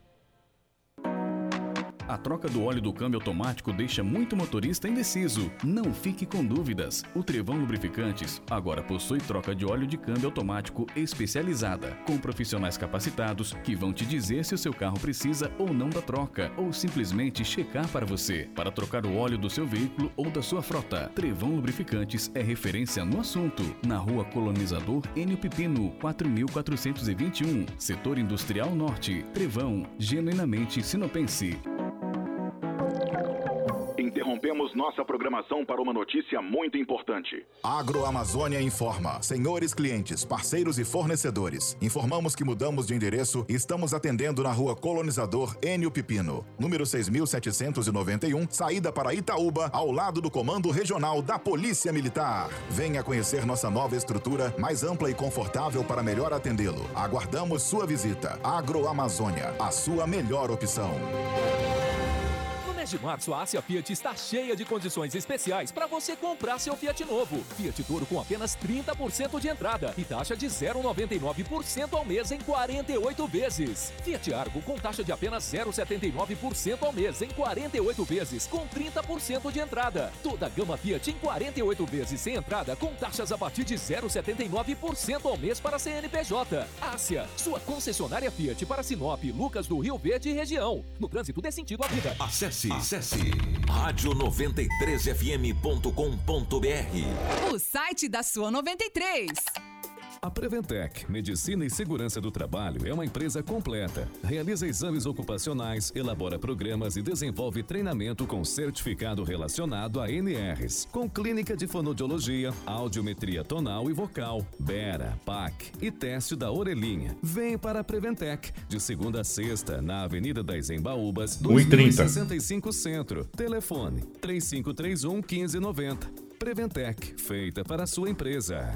A troca do óleo do câmbio automático deixa muito motorista indeciso. Não fique com dúvidas. O Trevão Lubrificantes agora possui troca de óleo de câmbio automático especializada, com profissionais capacitados que vão te dizer se o seu carro precisa ou não da troca, ou simplesmente checar para você, para trocar o óleo do seu veículo ou da sua frota. Trevão Lubrificantes é referência no assunto. Na rua Colonizador Enio Pipino, 4421, Setor Industrial Norte. Trevão, genuinamente sinopense. Interrompemos nossa programação para uma notícia muito importante. Agroamazônia informa. Senhores clientes, parceiros e fornecedores, informamos que mudamos de endereço e estamos atendendo na rua Colonizador Enio Pipino, número 6791, saída para Itaúba, ao lado do Comando Regional da Polícia Militar. Venha conhecer nossa nova estrutura, mais ampla e confortável para melhor atendê-lo. Aguardamos sua visita. Agroamazônia, a sua melhor opção mês de março, a Ásia Fiat está cheia de condições especiais para você comprar seu Fiat novo. Fiat Toro com apenas 30% de entrada e taxa de 0,99% ao mês em 48 vezes. Fiat Argo com taxa de apenas 0,79% ao mês em 48 vezes com 30% de entrada. Toda a gama Fiat em 48 vezes sem entrada com taxas a partir de 0,79% ao mês para CNPJ. Ásia, sua concessionária Fiat para Sinop, Lucas do Rio Verde e região. No trânsito dê sentido à vida. Acesse Acesse rádio93fm.com.br. O site da sua 93. A Preventec, Medicina e Segurança do Trabalho, é uma empresa completa. Realiza exames ocupacionais, elabora programas e desenvolve treinamento com certificado relacionado a NRs, com clínica de fonodiologia, audiometria tonal e vocal, BERA, PAC e teste da orelhinha. Vem para a Preventec, de segunda a sexta, na Avenida das Embaúbas, 2065 Centro. Telefone 3531 1590. Preventec, feita para a sua empresa.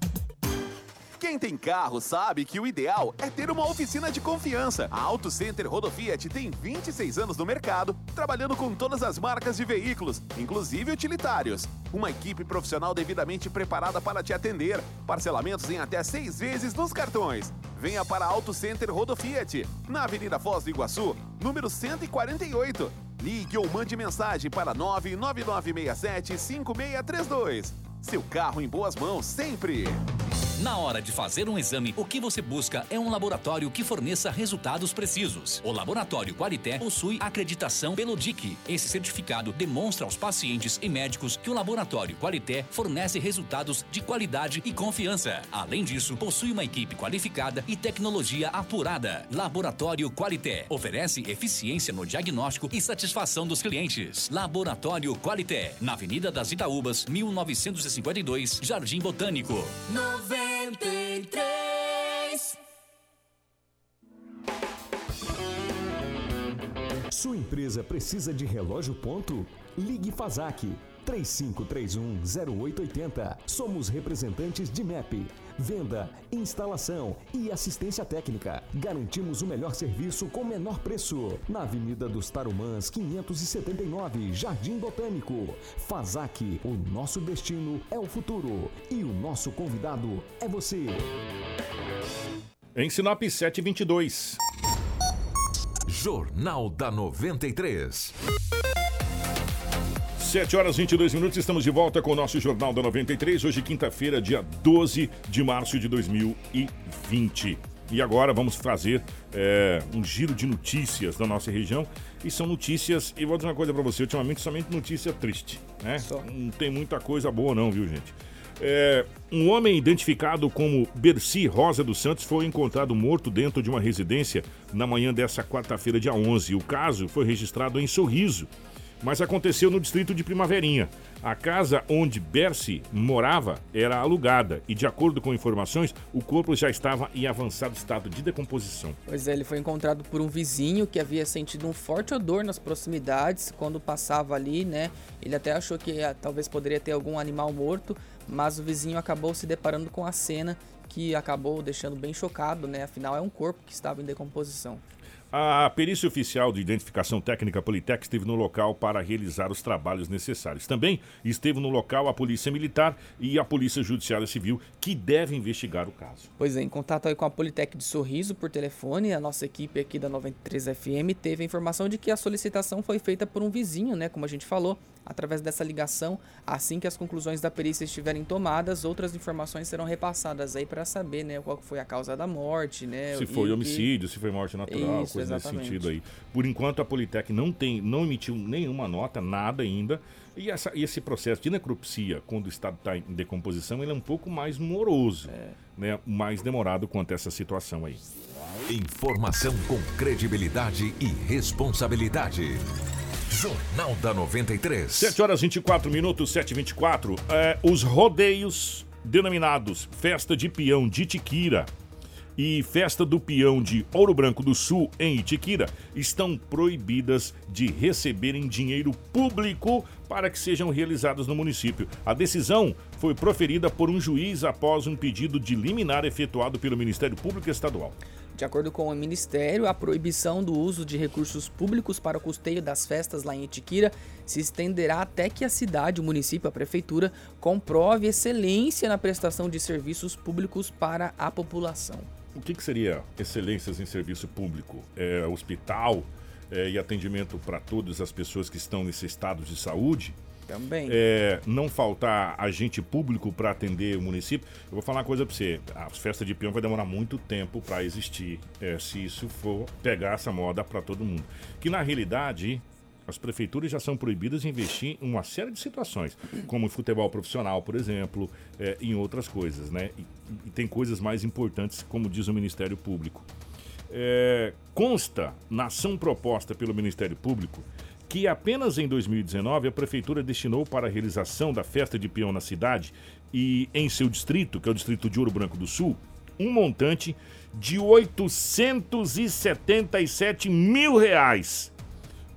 Quem tem carro sabe que o ideal é ter uma oficina de confiança. A Auto Center Rodofiat tem 26 anos no mercado, trabalhando com todas as marcas de veículos, inclusive utilitários. Uma equipe profissional devidamente preparada para te atender. Parcelamentos em até seis vezes nos cartões. Venha para Auto Center Rodofiat, na Avenida Foz do Iguaçu, número 148. Ligue ou mande mensagem para 99967 5632. Seu carro em boas mãos sempre. Na hora de fazer um exame, o que você busca é um laboratório que forneça resultados precisos. O Laboratório Qualité possui acreditação pelo DIC. Esse certificado demonstra aos pacientes e médicos que o Laboratório Qualité fornece resultados de qualidade e confiança. Além disso, possui uma equipe qualificada e tecnologia apurada. Laboratório Qualité oferece eficiência no diagnóstico e satisfação dos clientes. Laboratório Qualité, na Avenida das Itaúbas, 1952, Jardim Botânico. 93. Empresa precisa de relógio ponto? Ligue Fazac 3531-0880. Somos representantes de MEP. Venda, instalação e assistência técnica. Garantimos o melhor serviço com menor preço. Na Avenida dos Tarumãs, 579, Jardim Botânico. Fazac, o nosso destino é o futuro. E o nosso convidado é você. Em Sinop 722. Jornal da 93. 7 horas 22 minutos, estamos de volta com o nosso Jornal da 93, hoje quinta-feira, dia 12 de março de 2020. E agora vamos fazer é, um giro de notícias da nossa região. E são notícias, e vou dizer uma coisa para você, ultimamente somente notícia triste, né? Não tem muita coisa boa não, viu gente? É, um homem identificado como Berci Rosa dos Santos foi encontrado morto dentro de uma residência na manhã dessa quarta-feira, dia 11. O caso foi registrado em Sorriso, mas aconteceu no distrito de Primaverinha. A casa onde Bercy morava era alugada e, de acordo com informações, o corpo já estava em avançado estado de decomposição. Pois é, ele foi encontrado por um vizinho que havia sentido um forte odor nas proximidades quando passava ali, né? Ele até achou que ah, talvez poderia ter algum animal morto, mas o vizinho acabou se deparando com a cena que acabou deixando bem chocado, né? Afinal, é um corpo que estava em decomposição. A perícia oficial de identificação técnica Politec esteve no local para realizar os trabalhos necessários. Também esteve no local a Polícia Militar e a Polícia Judiciária Civil, que deve investigar o caso. Pois é, em contato aí com a Politec de Sorriso por telefone, a nossa equipe aqui da 93 FM teve a informação de que a solicitação foi feita por um vizinho, né, como a gente falou, através dessa ligação. Assim que as conclusões da perícia estiverem tomadas, outras informações serão repassadas aí para saber, né, qual foi a causa da morte, né? Se foi homicídio, se foi morte natural, Isso, coisa exatamente. nesse sentido aí. Por enquanto a Politec não tem, não emitiu nenhuma nota, nada ainda. E, essa, e esse processo de necropsia, quando o estado está em decomposição, ele é um pouco mais moroso, né? Mais demorado quanto a essa situação aí. Informação com credibilidade e responsabilidade. Jornal da 93. 7 horas 24 minutos, 7 e 24 é, Os rodeios denominados Festa de Peão de Itiquira e Festa do Peão de Ouro Branco do Sul, em Itiquira, estão proibidas de receberem dinheiro público para que sejam realizadas no município. A decisão foi proferida por um juiz após um pedido de liminar efetuado pelo Ministério Público Estadual. De acordo com o Ministério, a proibição do uso de recursos públicos para o custeio das festas lá em Itiquira se estenderá até que a cidade, o município, a prefeitura comprove excelência na prestação de serviços públicos para a população. O que, que seria excelências em serviço público? É, hospital é, e atendimento para todas as pessoas que estão nesse estado de saúde? Também. É, não faltar agente público para atender o município. Eu vou falar uma coisa para você: a festa de peão vai demorar muito tempo para existir, é, se isso for pegar essa moda para todo mundo. Que na realidade as prefeituras já são proibidas de investir em uma série de situações, como futebol profissional, por exemplo, é, em outras coisas, né? E, e, tem coisas mais importantes, como diz o Ministério Público. É, consta na ação proposta pelo Ministério Público que apenas em 2019 a prefeitura destinou para a realização da festa de peão na cidade e em seu distrito, que é o distrito de Ouro Branco do Sul, um montante de 877 mil reais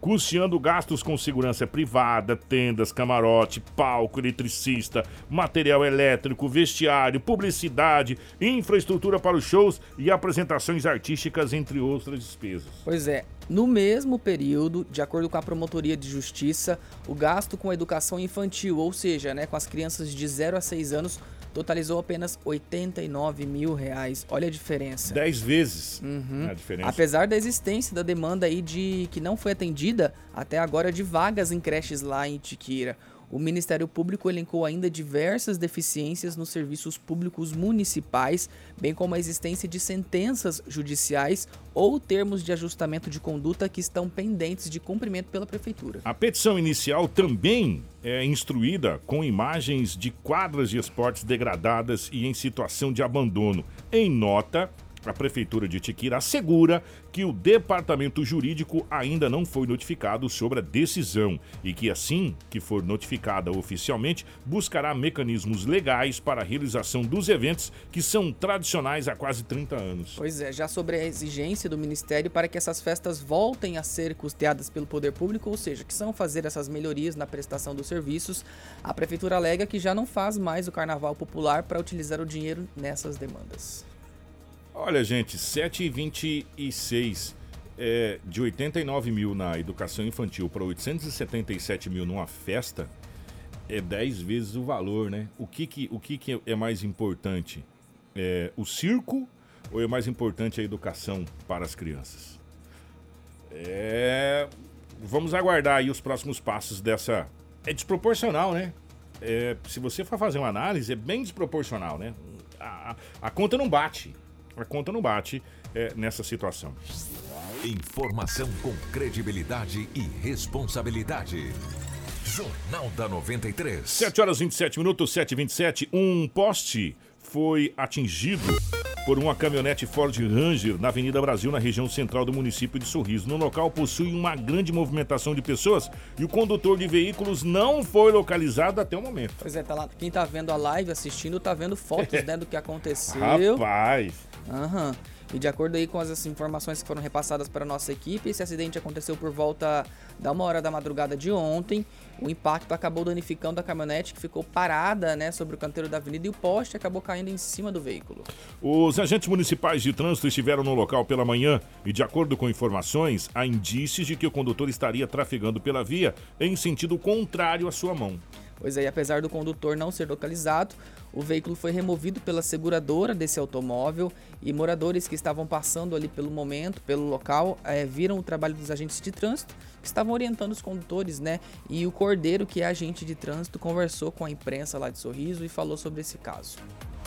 custeando gastos com segurança privada, tendas, camarote, palco, eletricista, material elétrico, vestiário, publicidade, infraestrutura para os shows e apresentações artísticas, entre outras despesas. Pois é, no mesmo período, de acordo com a Promotoria de Justiça, o gasto com a educação infantil, ou seja, né, com as crianças de 0 a 6 anos, totalizou apenas 89 mil reais. Olha a diferença. Dez vezes uhum. a diferença. Apesar da existência da demanda aí de que não foi atendida até agora de vagas em creches lá em Tiquira. O Ministério Público elencou ainda diversas deficiências nos serviços públicos municipais, bem como a existência de sentenças judiciais ou termos de ajustamento de conduta que estão pendentes de cumprimento pela Prefeitura. A petição inicial também é instruída com imagens de quadras de esportes degradadas e em situação de abandono. Em nota, a Prefeitura de Tiquira assegura que o departamento jurídico ainda não foi notificado sobre a decisão e que, assim que for notificada oficialmente, buscará mecanismos legais para a realização dos eventos que são tradicionais há quase 30 anos. Pois é, já sobre a exigência do Ministério para que essas festas voltem a ser custeadas pelo poder público, ou seja, que são fazer essas melhorias na prestação dos serviços, a Prefeitura alega que já não faz mais o carnaval popular para utilizar o dinheiro nessas demandas. Olha, gente, 7,26 é, de 89 mil na educação infantil para 877 mil numa festa é 10 vezes o valor, né? O que, que, o que, que é mais importante? É, o circo ou é mais importante a educação para as crianças? É, vamos aguardar aí os próximos passos dessa. É desproporcional, né? É, se você for fazer uma análise, é bem desproporcional, né? A, a conta não bate a conta não bate é, nessa situação. Informação com credibilidade e responsabilidade. Jornal da 93. 7 horas 27 minutos, 7 e 27 Um poste foi atingido por uma caminhonete Ford Ranger na Avenida Brasil, na região central do município de Sorriso. No local possui uma grande movimentação de pessoas e o condutor de veículos não foi localizado até o momento. Pois é, tá lá, quem tá vendo a live, assistindo, tá vendo fotos né, do que aconteceu. Rapaz! Aham. E de acordo aí com as informações que foram repassadas para a nossa equipe, esse acidente aconteceu por volta da uma hora da madrugada de ontem. O impacto acabou danificando a caminhonete que ficou parada né, sobre o canteiro da avenida e o poste acabou caindo em cima do veículo. Os agentes municipais de trânsito estiveram no local pela manhã e, de acordo com informações, há indícios de que o condutor estaria trafegando pela via em sentido contrário à sua mão. Pois aí, apesar do condutor não ser localizado, o veículo foi removido pela seguradora desse automóvel e moradores que estavam passando ali pelo momento, pelo local, é, viram o trabalho dos agentes de trânsito que estavam orientando os condutores, né? E o Cordeiro, que é agente de trânsito, conversou com a imprensa lá de Sorriso e falou sobre esse caso.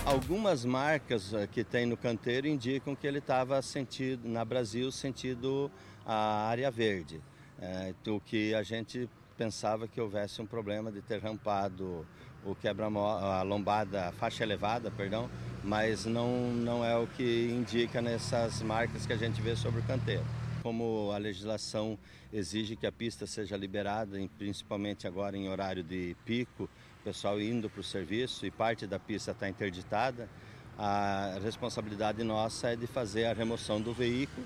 Algumas marcas eh, que tem no canteiro indicam que ele estava sentido na Brasil sentido a área verde, é, o que a gente pensava que houvesse um problema de ter rampado o quebra a lombada, a faixa elevada, perdão, mas não, não é o que indica nessas marcas que a gente vê sobre o canteiro. Como a legislação exige que a pista seja liberada, principalmente agora em horário de pico, pessoal indo para o serviço e parte da pista está interditada, a responsabilidade nossa é de fazer a remoção do veículo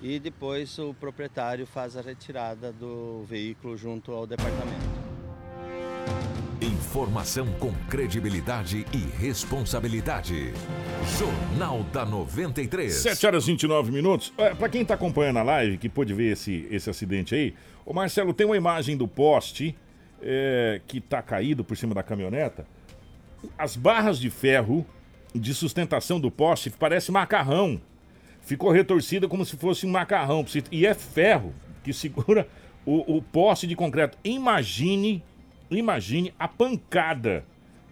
e depois o proprietário faz a retirada do veículo junto ao departamento. Informação com credibilidade e responsabilidade. Jornal da 93. 7 horas e 29 minutos. É, para quem está acompanhando a live, que pôde ver esse, esse acidente aí, o Marcelo tem uma imagem do poste é, que está caído por cima da caminhoneta. As barras de ferro de sustentação do poste parece macarrão. Ficou retorcida como se fosse um macarrão. E é ferro que segura o, o poste de concreto. Imagine Imagine a pancada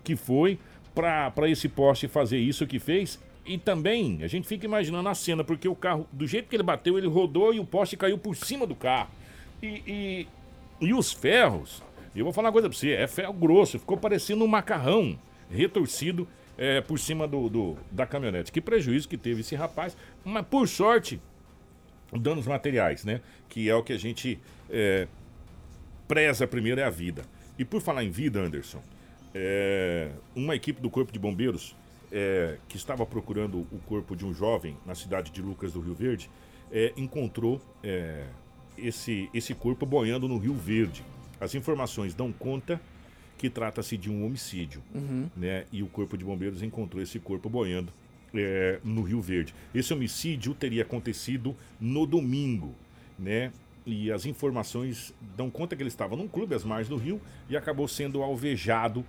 que foi para esse poste fazer isso que fez. E também a gente fica imaginando a cena, porque o carro, do jeito que ele bateu, ele rodou e o poste caiu por cima do carro. E, e E os ferros, eu vou falar uma coisa pra você, é ferro grosso, ficou parecendo um macarrão retorcido é, por cima do, do, da caminhonete. Que prejuízo que teve esse rapaz, mas por sorte, danos materiais, né? Que é o que a gente é, preza primeiro é a vida. E por falar em vida, Anderson, é, uma equipe do Corpo de Bombeiros é, que estava procurando o corpo de um jovem na cidade de Lucas do Rio Verde é, encontrou é, esse, esse corpo boiando no Rio Verde. As informações dão conta que trata-se de um homicídio, Uhum. né? E o Corpo de Bombeiros encontrou esse corpo boiando é, no Rio Verde. Esse homicídio teria acontecido no domingo, né? E as informações dão conta que ele estava num clube às margens do rio e acabou sendo alvejado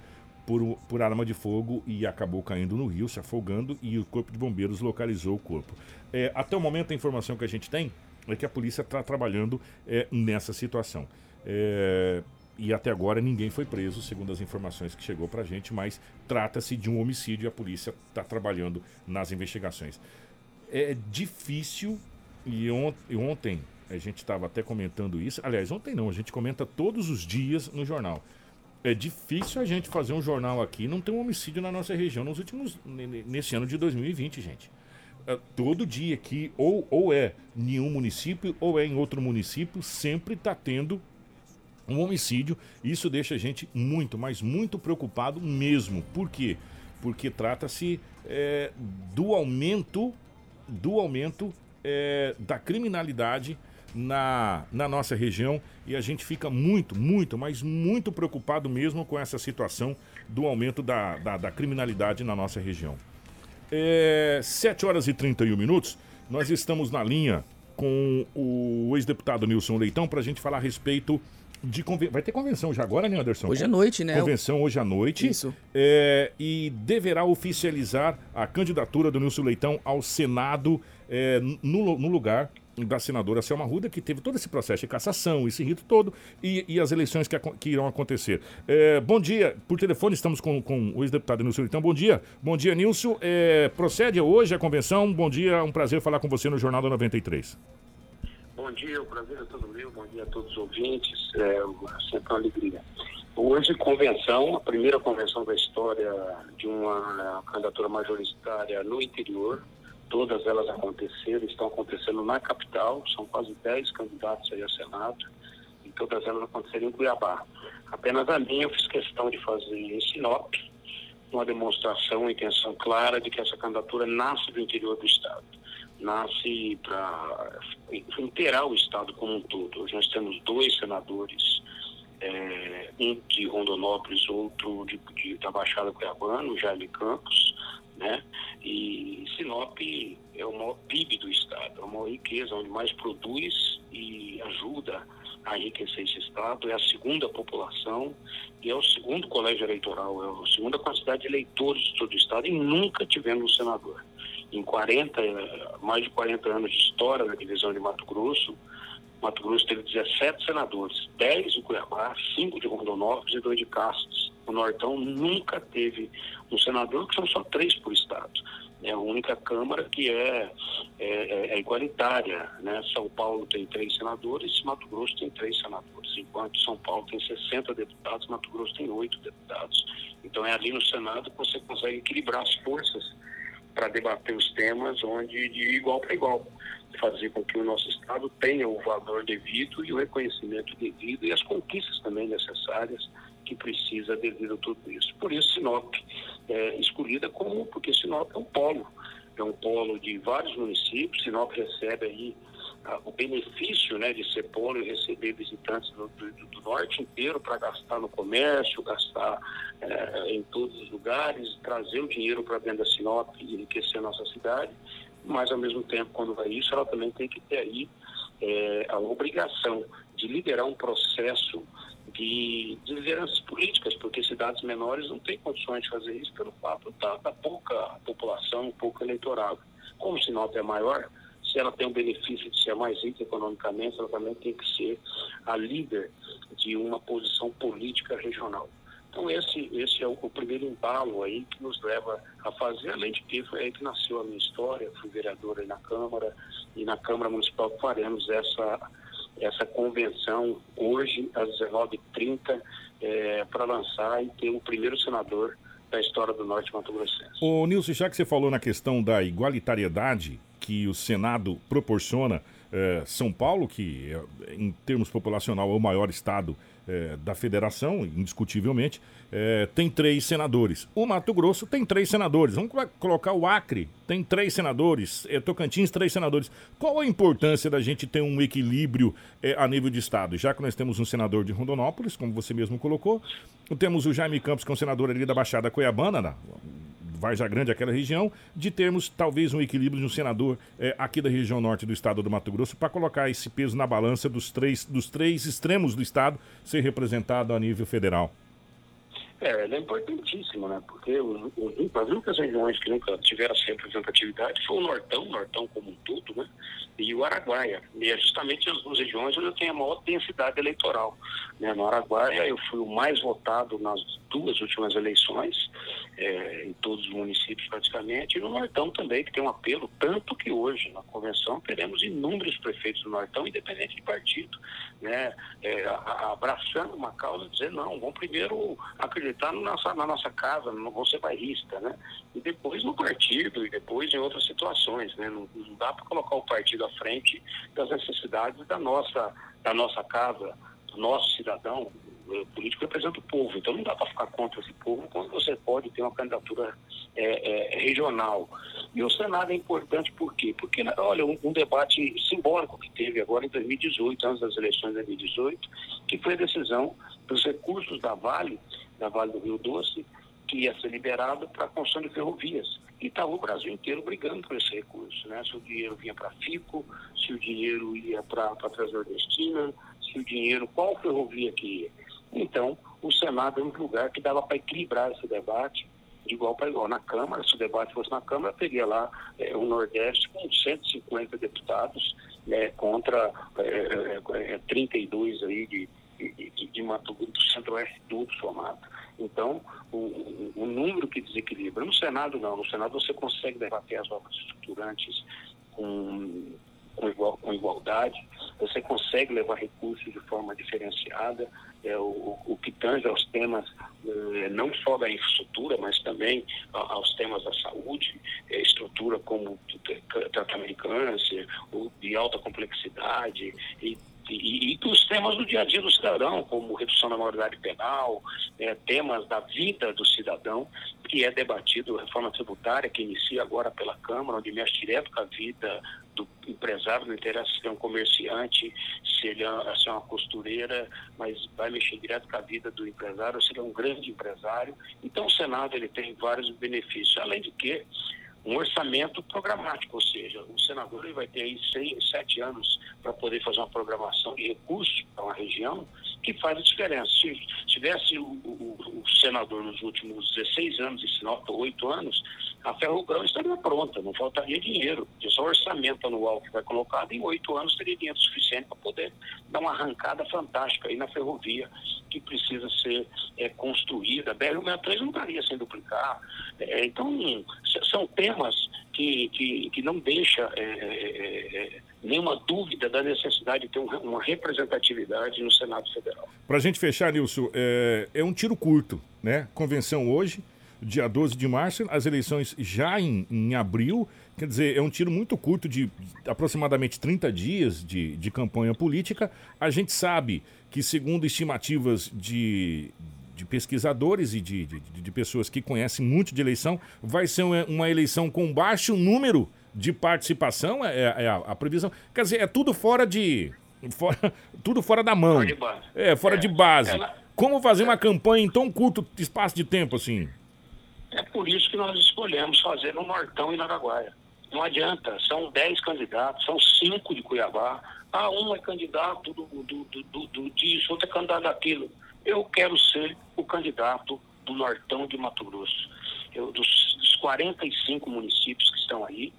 por, por arma de fogo e acabou caindo no rio, se afogando, e o Corpo de Bombeiros localizou o corpo. É, até o momento, a informação que a gente tem é que a polícia está trabalhando é, nessa situação. É, e até agora ninguém foi preso, segundo as informações que chegou pra gente, mas trata-se de um homicídio e a polícia está trabalhando nas investigações. É difícil, e, on- e ontem a gente estava até comentando isso. Aliás, ontem não, a gente comenta todos os dias no jornal. É difícil a gente fazer um jornal aqui não ter um homicídio na nossa região nos últimos. ne- ne- nesse ano de 2020, gente. É, todo dia aqui, ou, ou é em um município, ou é em outro município, sempre está tendo um homicídio. Isso deixa a gente muito, mas muito preocupado mesmo. Por quê? Porque trata-se é, do aumento, do aumento é, da criminalidade na, na nossa região e a gente fica muito, muito, mas muito preocupado mesmo com essa situação do aumento da, da, da criminalidade na nossa região. É, 7 horas e 31 minutos, nós estamos na linha com o ex-deputado Nilson Leitão para a gente falar a respeito de. conven- Vai ter convenção já agora, né, Anderson? Hoje à noite, né? Convenção hoje à noite. Isso. É, e deverá oficializar a candidatura do Nilson Leitão ao Senado é, no, no lugar da senadora Selma Ruda, que teve todo esse processo de cassação, esse rito todo, e, e as eleições que, que irão acontecer. É, bom dia, por telefone estamos com, com o ex-deputado Nilson Leitão. Bom dia, bom dia, Nilson. É, procede hoje a convenção. Bom dia, um prazer falar com você no Jornal da 93. Bom dia, o prazer é todo meu, bom dia a todos os ouvintes, é sempre uma alegria. Hoje, convenção, a primeira convenção da história de uma candidatura majoritária no interior, todas elas aconteceram, estão acontecendo na capital, são quase 10 candidatos aí a Senado, e todas elas aconteceram em Cuiabá. Apenas a minha eu fiz questão de fazer em Sinop, uma demonstração, uma intenção clara de que essa candidatura nasce do interior do Estado. Nasce para inteirar o Estado como um todo. Hoje nós temos dois senadores, eh, um de Rondonópolis, outro de, de- da Baixada Cuiabana, o Jaime Campos, né? E Sinop é o maior PIB do Estado, é a maior riqueza, onde mais produz e ajuda a enriquecer esse Estado, é a segunda população e é o segundo colégio eleitoral, é a segunda quantidade de eleitores de todo o Estado e nunca tivemos um senador. Em 40, eh, mais de 40 anos de história na divisão de Mato Grosso, Mato Grosso teve 17 senadores, 10 de Cuiabá, 5 de Rondonópolis e 2 de Castos. O Nortão nunca teve um senador, que são só três por estado. É a única Câmara que é, é, é- é igualitária. Né? São Paulo tem três senadores, Mato Grosso tem três senadores, enquanto São Paulo tem 60 deputados, Mato Grosso tem oito deputados. Então é ali no Senado que você consegue equilibrar as forças para debater os temas onde de igual para igual, fazer com que o nosso Estado tenha o valor devido e o reconhecimento devido e as conquistas também necessárias que precisa devido a tudo isso. Por isso Sinop é escolhida como, porque Sinop é um polo, é um polo de vários municípios, Sinop recebe aí o benefício né, de polo e receber visitantes do, do- do norte inteiro para gastar no comércio, gastar eh, em todos os lugares, trazer o dinheiro para dentro da Sinop e enriquecer a nossa cidade, mas ao mesmo tempo, quando vai isso, ela também tem que ter aí eh, a obrigação de liderar um processo de, de lideranças políticas, porque cidades menores não têm condições de fazer isso pelo fato da, da pouca população, pouco eleitorado. Como Sinop é maior, se ela tem o benefício de ser mais rica economicamente, ela também tem que ser a líder de uma posição política regional. Então esse, esse é o, o primeiro embalo aí que nos leva a fazer, além de que foi aí que nasceu a minha história, fui vereador aí na Câmara, e na Câmara Municipal faremos essa, essa convenção hoje às 19h30 é, para lançar e ter o primeiro senador da história do Norte Mato Grossense. Ô Nilson, já que você falou na questão da igualitariedade que o Senado proporciona, é, São Paulo, que é, em termos populacional é o maior estado é, da federação, indiscutivelmente, é, tem três senadores. O Mato Grosso tem três senadores. Vamos colocar o Acre, tem três senadores. É, Tocantins, três senadores. Qual a importância da gente ter um equilíbrio é, a nível de estado? Já que nós temos um senador de Rondonópolis, como você mesmo colocou, temos o Jaime Campos, que é um senador ali da Baixada Cuiabana, na, Varja Grande, aquela região, de termos talvez um equilíbrio de um senador é, aqui da região norte do estado do Mato Grosso para colocar esse peso na balança dos três, dos três extremos do estado ser representado a nível federal. É, ela é importantíssima, né? Porque os, os, as únicas regiões que nunca tiveram essa representatividade foi o Nortão, Nortão como um todo, né? E o Araguaia. E é justamente as duas regiões onde eu tenho a maior densidade eleitoral. Né? No Araguaia eu fui o mais votado nas duas últimas eleições, todos os municípios praticamente, e no Nortão também, que tem um apelo, tanto que hoje na convenção teremos inúmeros prefeitos do Nortão, independente de partido, né? É, abraçando uma causa, dizer não, vamos primeiro acreditar na nossa, na nossa casa, não ser bairrista, né? E depois no partido, e depois em outras situações, né? Não, não dá para colocar o partido à frente das necessidades da nossa, da nossa casa, do nosso cidadão, político representa o povo, então não dá para ficar contra esse povo quando você pode ter uma candidatura é, é, regional. E o Senado é importante por quê? Porque, olha, um, um, debate simbólico que teve agora em 2018, antes das eleições de 2018, que foi a decisão dos recursos da Vale, da Vale do Rio Doce, que ia ser liberado para a construção de ferrovias. E estava o Brasil inteiro brigando por esse recurso, né? Se o dinheiro vinha para FICO, se o dinheiro ia para a Transnordestina, se o dinheiro, qual ferrovia que ia. Então, o Senado é um lugar que dava para equilibrar esse debate de igual para igual. Na Câmara, se o debate fosse na Câmara, teria lá é, o Nordeste com 150 deputados né, contra é, é, 32 aí de, de, de, de Mato Grosso, do Centro-Oeste tudo somado. Então, o, o, número que desequilibra. No Senado, não. No Senado você consegue debater as obras estruturantes com com, igual, com igualdade, você consegue levar recursos de forma diferenciada, é, o, o que tange aos temas é, não só da infraestrutura, mas também aos temas da saúde, é, estrutura como tratamento de câncer, de alta complexidade e e, e os temas do dia a dia do cidadão, como redução da maioridade penal, é, temas da vida do cidadão, que é debatido, reforma tributária, que inicia agora pela Câmara, onde mexe direto com a vida do empresário, não interessa se é um comerciante, se ele é, se é uma costureira, mas vai mexer direto com a vida do empresário, se ele é um grande empresário. Então o Senado ele tem vários benefícios, além de que um orçamento programático, ou seja, o senador ele vai ter aí seis, sete anos para poder fazer uma programação de recursos para uma região que faz a diferença. Se tivesse o, o, o senador nos últimos 16 anos e Sinop 8 anos, a Ferrogrão estaria pronta, não faltaria dinheiro. É só orçamento anual que vai colocado, em oito anos teria dinheiro suficiente para poder dar uma arrancada fantástica aí na ferrovia que precisa ser é, construída. A BR-163 não estaria sem duplicar. É, então, são temas que, que, que não deixam é, é, é, nenhuma dúvida da necessidade de ter um, uma representatividade no Senado Federal. Para a gente fechar, Nilson, é, é um tiro curto, né? Convenção hoje, dia 12 de março, as eleições já em, em abril. Quer dizer, é um tiro muito curto de aproximadamente 30 dias de, de campanha política. A gente sabe que, segundo estimativas de, de pesquisadores e de, de, de, pessoas que conhecem muito de eleição, vai ser uma, eleição com baixo número de participação, é, é, é a, a, previsão. Quer dizer, é tudo fora de. Fora, tudo fora da mão. Fora de base. É, fora é, de base. Como fazer uma campanha em tão curto espaço de tempo assim? É por isso que nós escolhemos fazer no Nortão e na Araguaia. Não adianta, são 10 candidatos, são 5 de Cuiabá. Ah, um é candidato do, do, do, do, disso, outro é candidato daquilo. Eu quero ser o candidato do Nortão de Mato Grosso. Eu, dos, dos 45 municípios que estão aí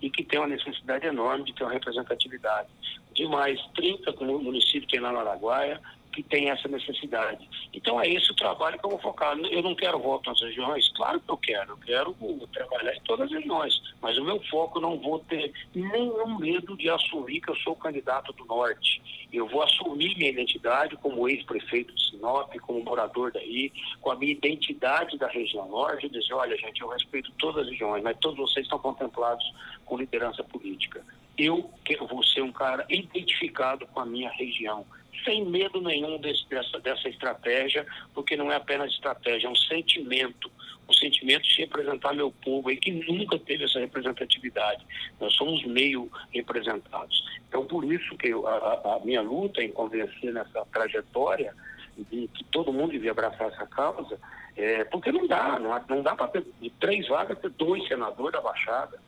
e que tem uma necessidade enorme de ter uma representatividade. De mais 30 municípios que tem lá no Araguaia, que tem essa necessidade. Então é esse o trabalho que eu vou focar. Eu não quero voto nas regiões? Claro que eu quero. Eu quero trabalhar em todas as regiões. Mas o meu foco não vou ter nenhum medo de assumir que eu sou candidato do Norte. Eu vou assumir minha identidade como ex-prefeito de Sinop, como morador daí, com a minha identidade da região Norte, e dizer, olha gente, eu respeito todas as regiões, mas todos vocês estão contemplados com liderança política. Eu quero, vou ser um cara identificado com a minha região sem medo nenhum desse, dessa, dessa estratégia, porque não é apenas estratégia, é um sentimento, um sentimento de representar meu povo aí que nunca teve essa representatividade. Nós somos meio representados. Então, por isso que eu, a, a, minha luta em convencer nessa trajetória de que todo mundo devia abraçar essa causa, é, porque não dá, não, não dá para ter de três vagas ter dois senadores da Baixada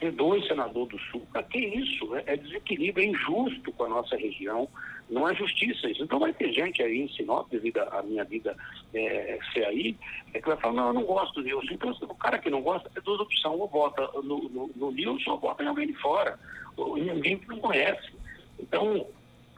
ter dois senadores do Sul. Para que isso? É, é desequilíbrio, é injusto com a nossa região, não é justiça isso. Então vai ter gente aí em Sinop, devido à minha vida é, ser aí, é que vai falar, não, eu não gosto do Nilson. Então o cara que não gosta tem duas opções, ou vota no, no, no Nilson ou vota em alguém de fora, ou em alguém que não conhece. Então,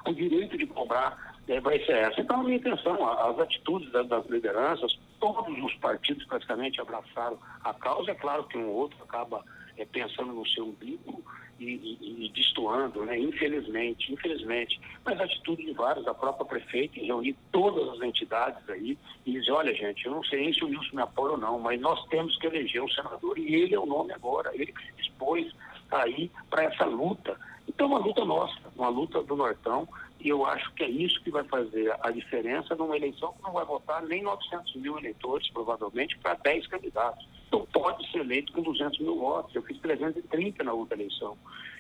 o direito de cobrar é, vai ser essa. Então, a minha intenção, as atitudes das, das lideranças, todos os partidos praticamente abraçaram a causa. É claro que um outro acaba é, pensando no seu umbigo e, e, e destoando, né? infelizmente, infelizmente. Mas a atitude de vários, da própria prefeita, reunir todas as entidades aí e dizer, olha gente, eu não sei se o Wilson me apoia ou não, mas nós temos que eleger um senador e ele é o nome agora, ele que se dispôs aí para essa luta. Então, uma luta nossa, uma luta do Nortão, e eu acho que é isso que vai fazer a diferença numa eleição que não vai votar nem 900 mil eleitores, provavelmente, para 10 candidatos. Então, pode ser eleito com 200 mil votos. Eu fiz 330 na outra eleição.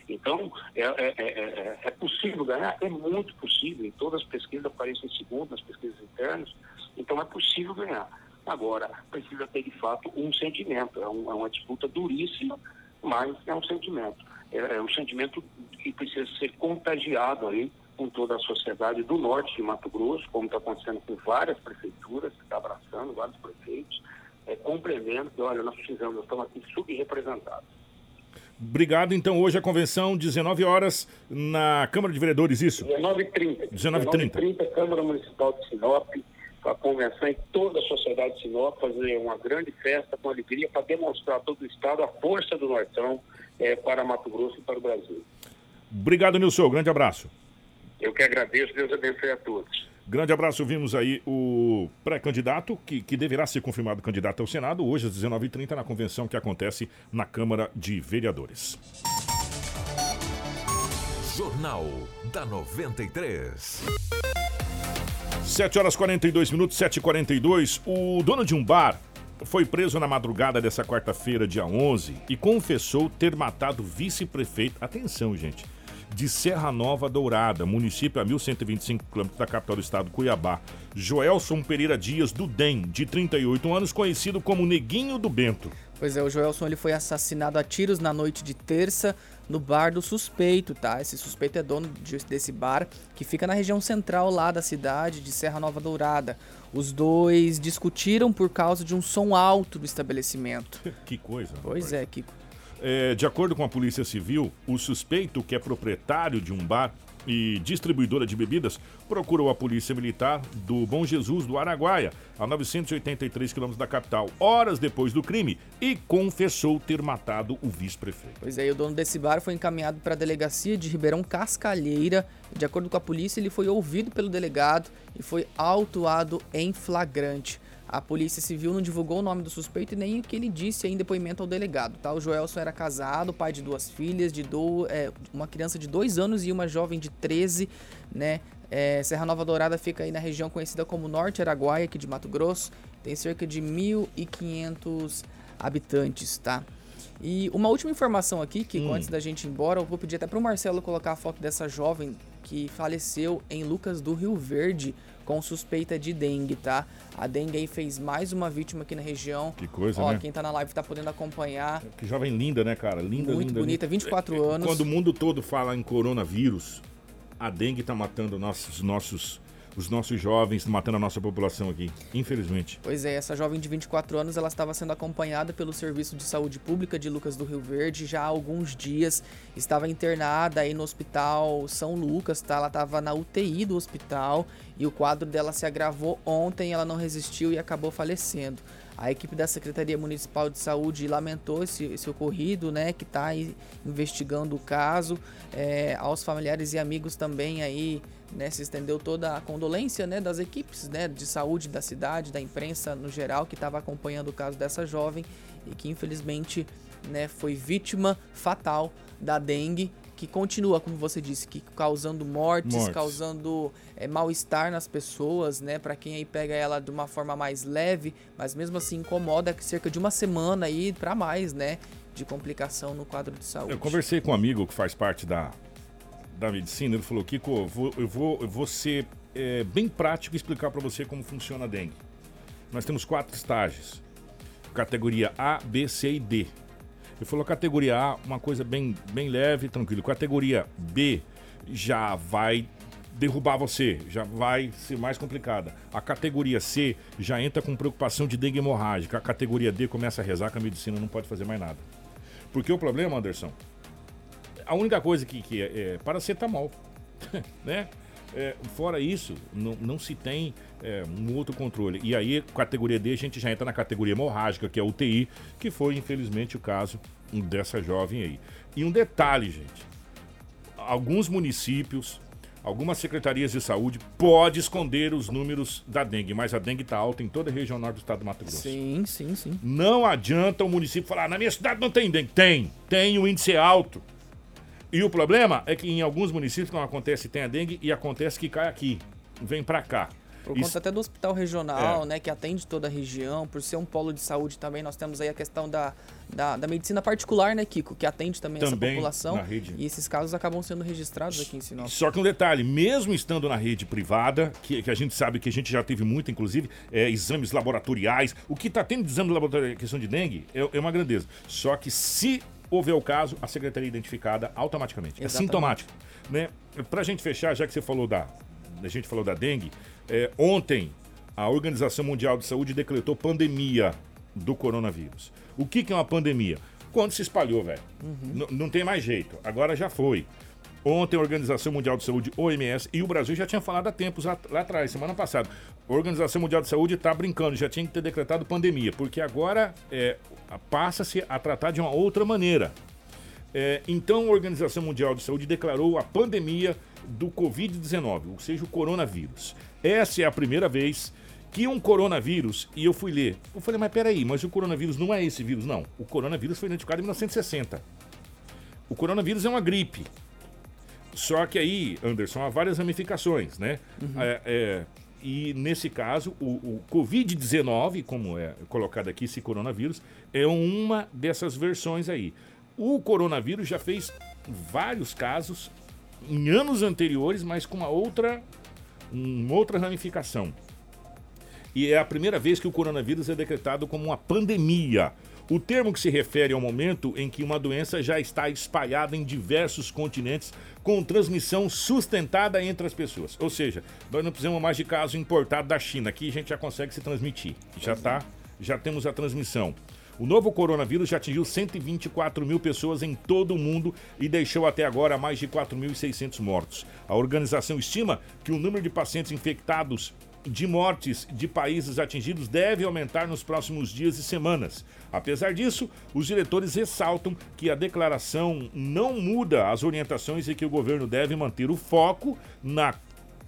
Então, é, é, é, é, possível ganhar? É muito possível. Em todas as pesquisas aparecem em segundo, nas pesquisas internas. Então, é possível ganhar. Agora, precisa ter, de fato, um sentimento. É, um, uma disputa duríssima, mas é um sentimento. É, um sentimento que precisa ser contagiado aí com toda a sociedade do norte de Mato Grosso, como está acontecendo com várias prefeituras, está abraçando vários prefeitos, é, compreendendo que, olha, nós precisamos, nós estamos aqui subrepresentados. Obrigado. Então, hoje a convenção, 19 horas, na Câmara de Vereadores, isso? 19h30. 19h30. 19h30, Câmara Municipal de Sinop, a convenção em toda a sociedade de Sinop, fazer uma grande festa com alegria para demonstrar a todo o Estado a força do Nortão é, para Mato Grosso e para o Brasil. Obrigado, Nilson. Grande abraço. Eu que agradeço. Deus abençoe a todos. Grande abraço, vimos aí o pré-candidato, que, que deverá ser confirmado candidato ao Senado, hoje às 19h30, na convenção que acontece na Câmara de Vereadores. Jornal da 93. 7 horas 42 minutos, 7h42. O dono de um bar foi preso na madrugada dessa quarta-feira, dia 11, e confessou ter matado vice-prefeito. Atenção, gente de Serra Nova Dourada, município a 1.125 km da capital do estado, Cuiabá. Joelson Pereira Dias, do DEM, de 38 anos, conhecido como Neguinho do Bento. Pois é, o Joelson ele foi assassinado a tiros na noite de terça no bar do suspeito, tá? Esse suspeito é dono desse bar que fica na região central lá da cidade de Serra Nova Dourada. Os dois discutiram por causa de um som alto do estabelecimento. que coisa. Pois é, que é, de acordo com a Polícia Civil, o suspeito, que é proprietário de um bar e distribuidora de bebidas, procurou a Polícia Militar do Bom Jesus do Araguaia, a 983 quilômetros da capital, horas depois do crime, e confessou ter matado o vice-prefeito. Pois é, o dono desse bar foi encaminhado para a delegacia de Ribeirão Cascalheira. De acordo com a polícia, ele foi ouvido pelo delegado e foi autuado em flagrante. A Polícia Civil não divulgou o nome do suspeito e nem o que ele disse em depoimento ao delegado. Tá? O Joelson era casado, pai de duas filhas, de do, é, uma criança de dois anos e uma jovem de 13, né? É, Serra Nova Dourada fica aí na região conhecida como Norte Araguaia, aqui de Mato Grosso. Tem cerca de 1.500 habitantes, tá? E uma última informação aqui, que hum. antes da gente ir embora, eu vou pedir até para o Marcelo colocar a foto dessa jovem que faleceu em Lucas do Rio Verde com suspeita de dengue, tá? A dengue aí fez mais uma vítima aqui na região. Que coisa, Ó, né? quem tá na live tá podendo acompanhar. Que jovem linda, né, cara? Linda, Muito linda. bonita, 24 anos. Quando o mundo todo fala em coronavírus, a dengue tá matando nossos, nossos, os nossos jovens, matando a nossa população aqui, infelizmente. Pois é, essa jovem de 24 anos, ela estava sendo acompanhada pelo Serviço de Saúde Pública de Lucas do Rio Verde já há alguns dias. Estava internada aí no Hospital São Lucas, tá? Ela estava na UTI do hospital e o quadro dela se agravou ontem, ela não resistiu e acabou falecendo. A equipe da Secretaria Municipal de Saúde lamentou esse, esse ocorrido, né, que está investigando o caso. É, aos familiares e amigos também aí, né, se estendeu toda a condolência, né, das equipes, né, de saúde da cidade, da imprensa no geral que estava acompanhando o caso dessa jovem e que infelizmente, né, foi vítima fatal da dengue que continua, como você disse, que causando mortes, mortes. causando é, mal-estar nas pessoas, né? Para quem aí pega ela de uma forma mais leve, mas mesmo assim incomoda cerca de uma semana aí para mais, né? De complicação no quadro de saúde. Eu conversei com um amigo que faz parte da, da medicina, ele falou, Kiko, eu vou, eu vou, eu vou ser é, bem prático e explicar para você como funciona a dengue. Nós temos quatro estágios, categoria A, B, C e D. Ele falou categoria A, uma coisa bem, bem leve, tranquilo. Categoria B já vai derrubar você, já vai ser mais complicada. A categoria C já entra com preocupação de dengue hemorrágica. A categoria D começa a rezar que a medicina não pode fazer mais nada. Porque o problema, Anderson, a única coisa que, que é, é paracetamol, né? É, fora isso, não, não se tem é, um outro controle. E aí, categoria D, a gente já entra na categoria hemorrágica, que é UTI, que foi, infelizmente, o caso dessa jovem aí. E um detalhe, gente: alguns municípios, algumas secretarias de saúde pode esconder os números da dengue, mas a dengue está alta em toda a região norte do estado do Mato Grosso. Sim, sim, sim. Não adianta o município falar, na minha cidade não tem dengue. Tem, tem, o índice é alto. E o problema é que em alguns municípios não acontece tem a dengue e acontece que cai aqui, vem para cá. Por Isso... conta até do hospital regional, é. né, que atende toda a região, por ser um polo de saúde também, nós temos aí a questão da, da, da medicina particular, né, Kiko, que atende também, também essa população. Na rede. E esses casos acabam sendo registrados aqui em Sinop. Só que um detalhe, mesmo estando na rede privada, que, que a gente sabe que a gente já teve muito, inclusive, é, exames laboratoriais, o que está tendo de exame laboratorial, questão de dengue, é, é uma grandeza. Só que se houver o caso, a secretaria é identificada automaticamente. Exatamente. É sintomático. Né? Para a gente fechar, já que você falou da. A gente falou da dengue, é, ontem a Organização Mundial de Saúde decretou pandemia do coronavírus. O que, que é uma pandemia? Quando se espalhou, velho. Uhum. Não tem mais jeito. Agora já foi. Ontem a Organização Mundial de Saúde, OMS, e o Brasil já tinha falado há tempos lá, atrás, semana passada. A Organização Mundial de Saúde está brincando, já tinha que ter decretado pandemia, porque agora é, passa-se a tratar de uma outra maneira. É, então a Organização Mundial de Saúde declarou a pandemia do Covid-19, ou seja, o coronavírus. Essa é a primeira vez que um coronavírus, e eu fui ler, eu falei, mas peraí, mas o coronavírus não é esse vírus, não. O coronavírus foi identificado em 1960. O coronavírus é uma gripe. Só que aí, Anderson, há várias ramificações, né? Uhum. É, é, e nesse caso, o, o Covid-19, como é colocado aqui, esse coronavírus, é uma dessas versões aí. O coronavírus já fez vários casos em anos anteriores, mas com uma outra, uma outra ramificação. E é a primeira vez que o coronavírus é decretado como uma pandemia. O termo que se refere ao momento em que uma doença já está espalhada em diversos continentes com transmissão sustentada entre as pessoas. Ou seja, nós não precisamos mais de caso importado da China. Aqui a gente já consegue se transmitir. Já tá, já temos a transmissão. O novo coronavírus já atingiu 124 mil pessoas em todo o mundo e deixou até agora mais de 4.600 mortos. A organização estima que o número de pacientes infectados de mortes de países atingidos deve aumentar nos próximos dias e semanas. Apesar disso, os diretores ressaltam que a declaração não muda as orientações e que o governo deve manter o foco na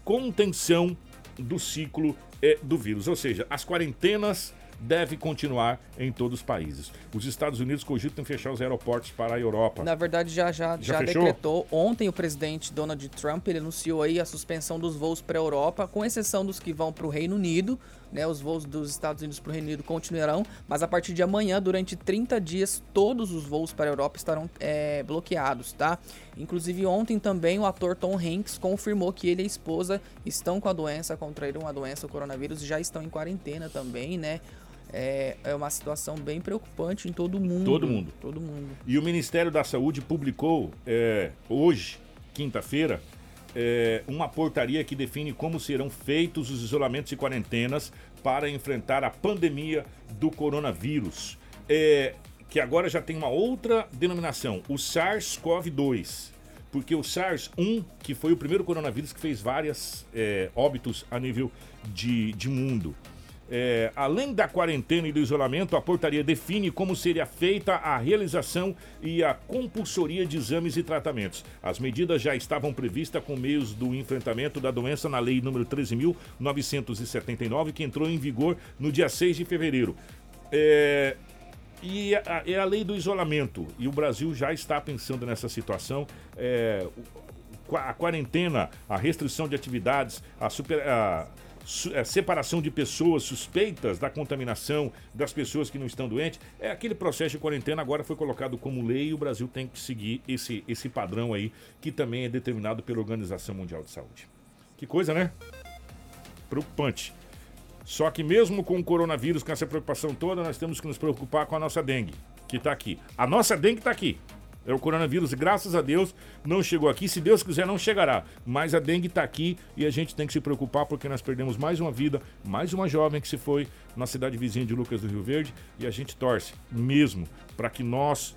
contenção do ciclo eh, do vírus, ou seja, as quarentenas deve continuar em todos os países. Os Estados Unidos cogitam fechar os aeroportos para a Europa. Na verdade, já já, já, já decretou. Ontem o presidente Donald Trump ele anunciou aí a suspensão dos voos para a Europa, com exceção dos que vão para o Reino Unido. Né, os voos dos Estados Unidos para o Reino Unido continuarão, mas a partir de amanhã, durante 30 dias, todos os voos para a Europa estarão é, bloqueados, tá? Inclusive ontem também o ator Tom Hanks confirmou que ele e a esposa estão com a doença, contraíram a doença, o coronavírus, e já estão em quarentena também, né? É, é uma situação bem preocupante em todo mundo. Todo mundo. Todo mundo. E o Ministério da Saúde publicou é, hoje, quinta-feira, é, uma portaria que define como serão feitos os isolamentos e quarentenas para enfrentar a pandemia do coronavírus. É, que agora já tem uma outra denominação, o SARS-CoV-2. Porque o SARS-1, que foi o primeiro coronavírus que fez vários é, óbitos a nível de, de mundo. É, além da quarentena e do isolamento, a portaria define como seria feita a realização e a compulsoria de exames e tratamentos. As medidas já estavam previstas com meios do enfrentamento da doença na Lei número 13.979, que entrou em vigor no dia 6 de fevereiro. É, e a, é a lei do isolamento. E o Brasil já está pensando nessa situação. É, a quarentena, a restrição de atividades, a, super, a separação de pessoas suspeitas da contaminação das pessoas que não estão doentes. É aquele processo de quarentena agora foi colocado como lei e o Brasil tem que seguir esse, esse padrão aí que também é determinado pela Organização Mundial de Saúde. Que coisa, né? Preocupante. Só que mesmo com o coronavírus, com essa preocupação toda, nós temos que nos preocupar com a nossa dengue, que está aqui. A nossa dengue está aqui. É o coronavírus, graças a Deus, não chegou aqui. Se Deus quiser, não chegará. Mas a dengue está aqui e a gente tem que se preocupar porque nós perdemos mais uma vida, mais uma jovem que se foi na cidade vizinha de Lucas do Rio Verde. E a gente torce mesmo para que nós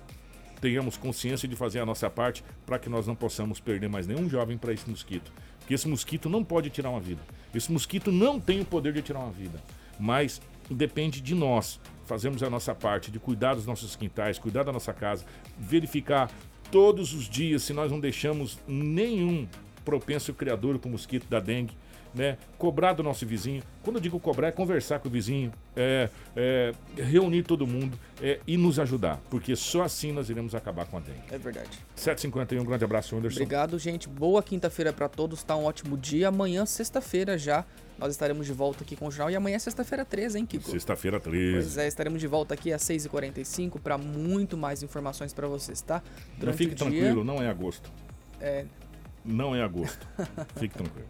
tenhamos consciência de fazer a nossa parte para que nós não possamos perder mais nenhum jovem para esse mosquito. Porque esse mosquito não pode tirar uma vida. Esse mosquito não tem o poder de tirar uma vida. Mas depende de nós. Fazermos a nossa parte de cuidar dos nossos quintais, cuidar da nossa casa, verificar todos os dias se nós não deixamos nenhum propenso criador para o mosquito da dengue né? Cobrar do nosso vizinho. Quando eu digo cobrar, é conversar com o vizinho, é, é reunir todo mundo é, e nos ajudar, porque só assim nós iremos acabar com a dengue. É verdade. 7h51, um grande abraço, Anderson. Obrigado, gente. Boa quinta-feira para todos, tá um ótimo dia. Amanhã, sexta-feira já, nós estaremos de volta aqui com o jornal. E amanhã é sexta-feira 13, hein, Kiko? Sexta-feira 13. Pois é, estaremos de volta aqui às 6h45 para muito mais informações para vocês, tá? Durante fique tranquilo, não é agosto. É, não é agosto. Fique tranquilo.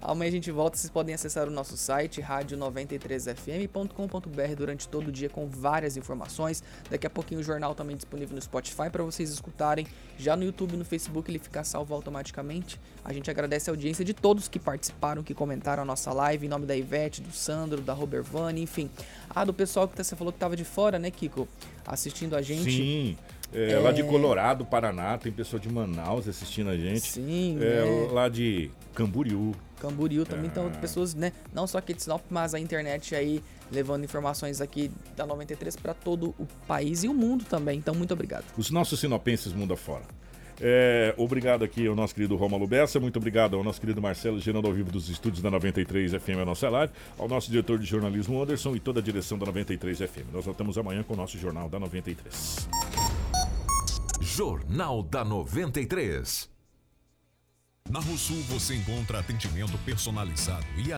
Amanhã a gente volta. Vocês podem acessar o nosso site, rádio93fm.com.br, durante todo o dia com várias informações. Daqui a pouquinho o jornal também disponível no Spotify para vocês escutarem. Já no YouTube e no Facebook ele fica salvo automaticamente. A gente agradece a audiência de todos que participaram, que comentaram a nossa live, em nome da Ivete, do Sandro, da Robervani, enfim. Ah, do pessoal que você falou que estava de fora, né, Kiko? Assistindo a gente. Sim. É, é... Lá de Colorado, Paraná, tem pessoa de Manaus assistindo a gente. Sim. É, né? Lá de Camboriú. Camboriú também, então, pessoas, né? Não só aqui de Sinop, mas a internet aí levando informações aqui da 93 para todo o país e o mundo também. Então, muito obrigado. Os nossos sinopenses mundo afora. É, obrigado aqui ao nosso querido Romulo Bessa, muito obrigado ao nosso querido Marcelo, gerando ao vivo dos estúdios da 93 FM, a nossa live, ao nosso diretor de jornalismo Anderson e toda a direção da 93 FM. Nós voltamos amanhã com o nosso Jornal da 93. Jornal da 93. Na Rosul você encontra atendimento personalizado e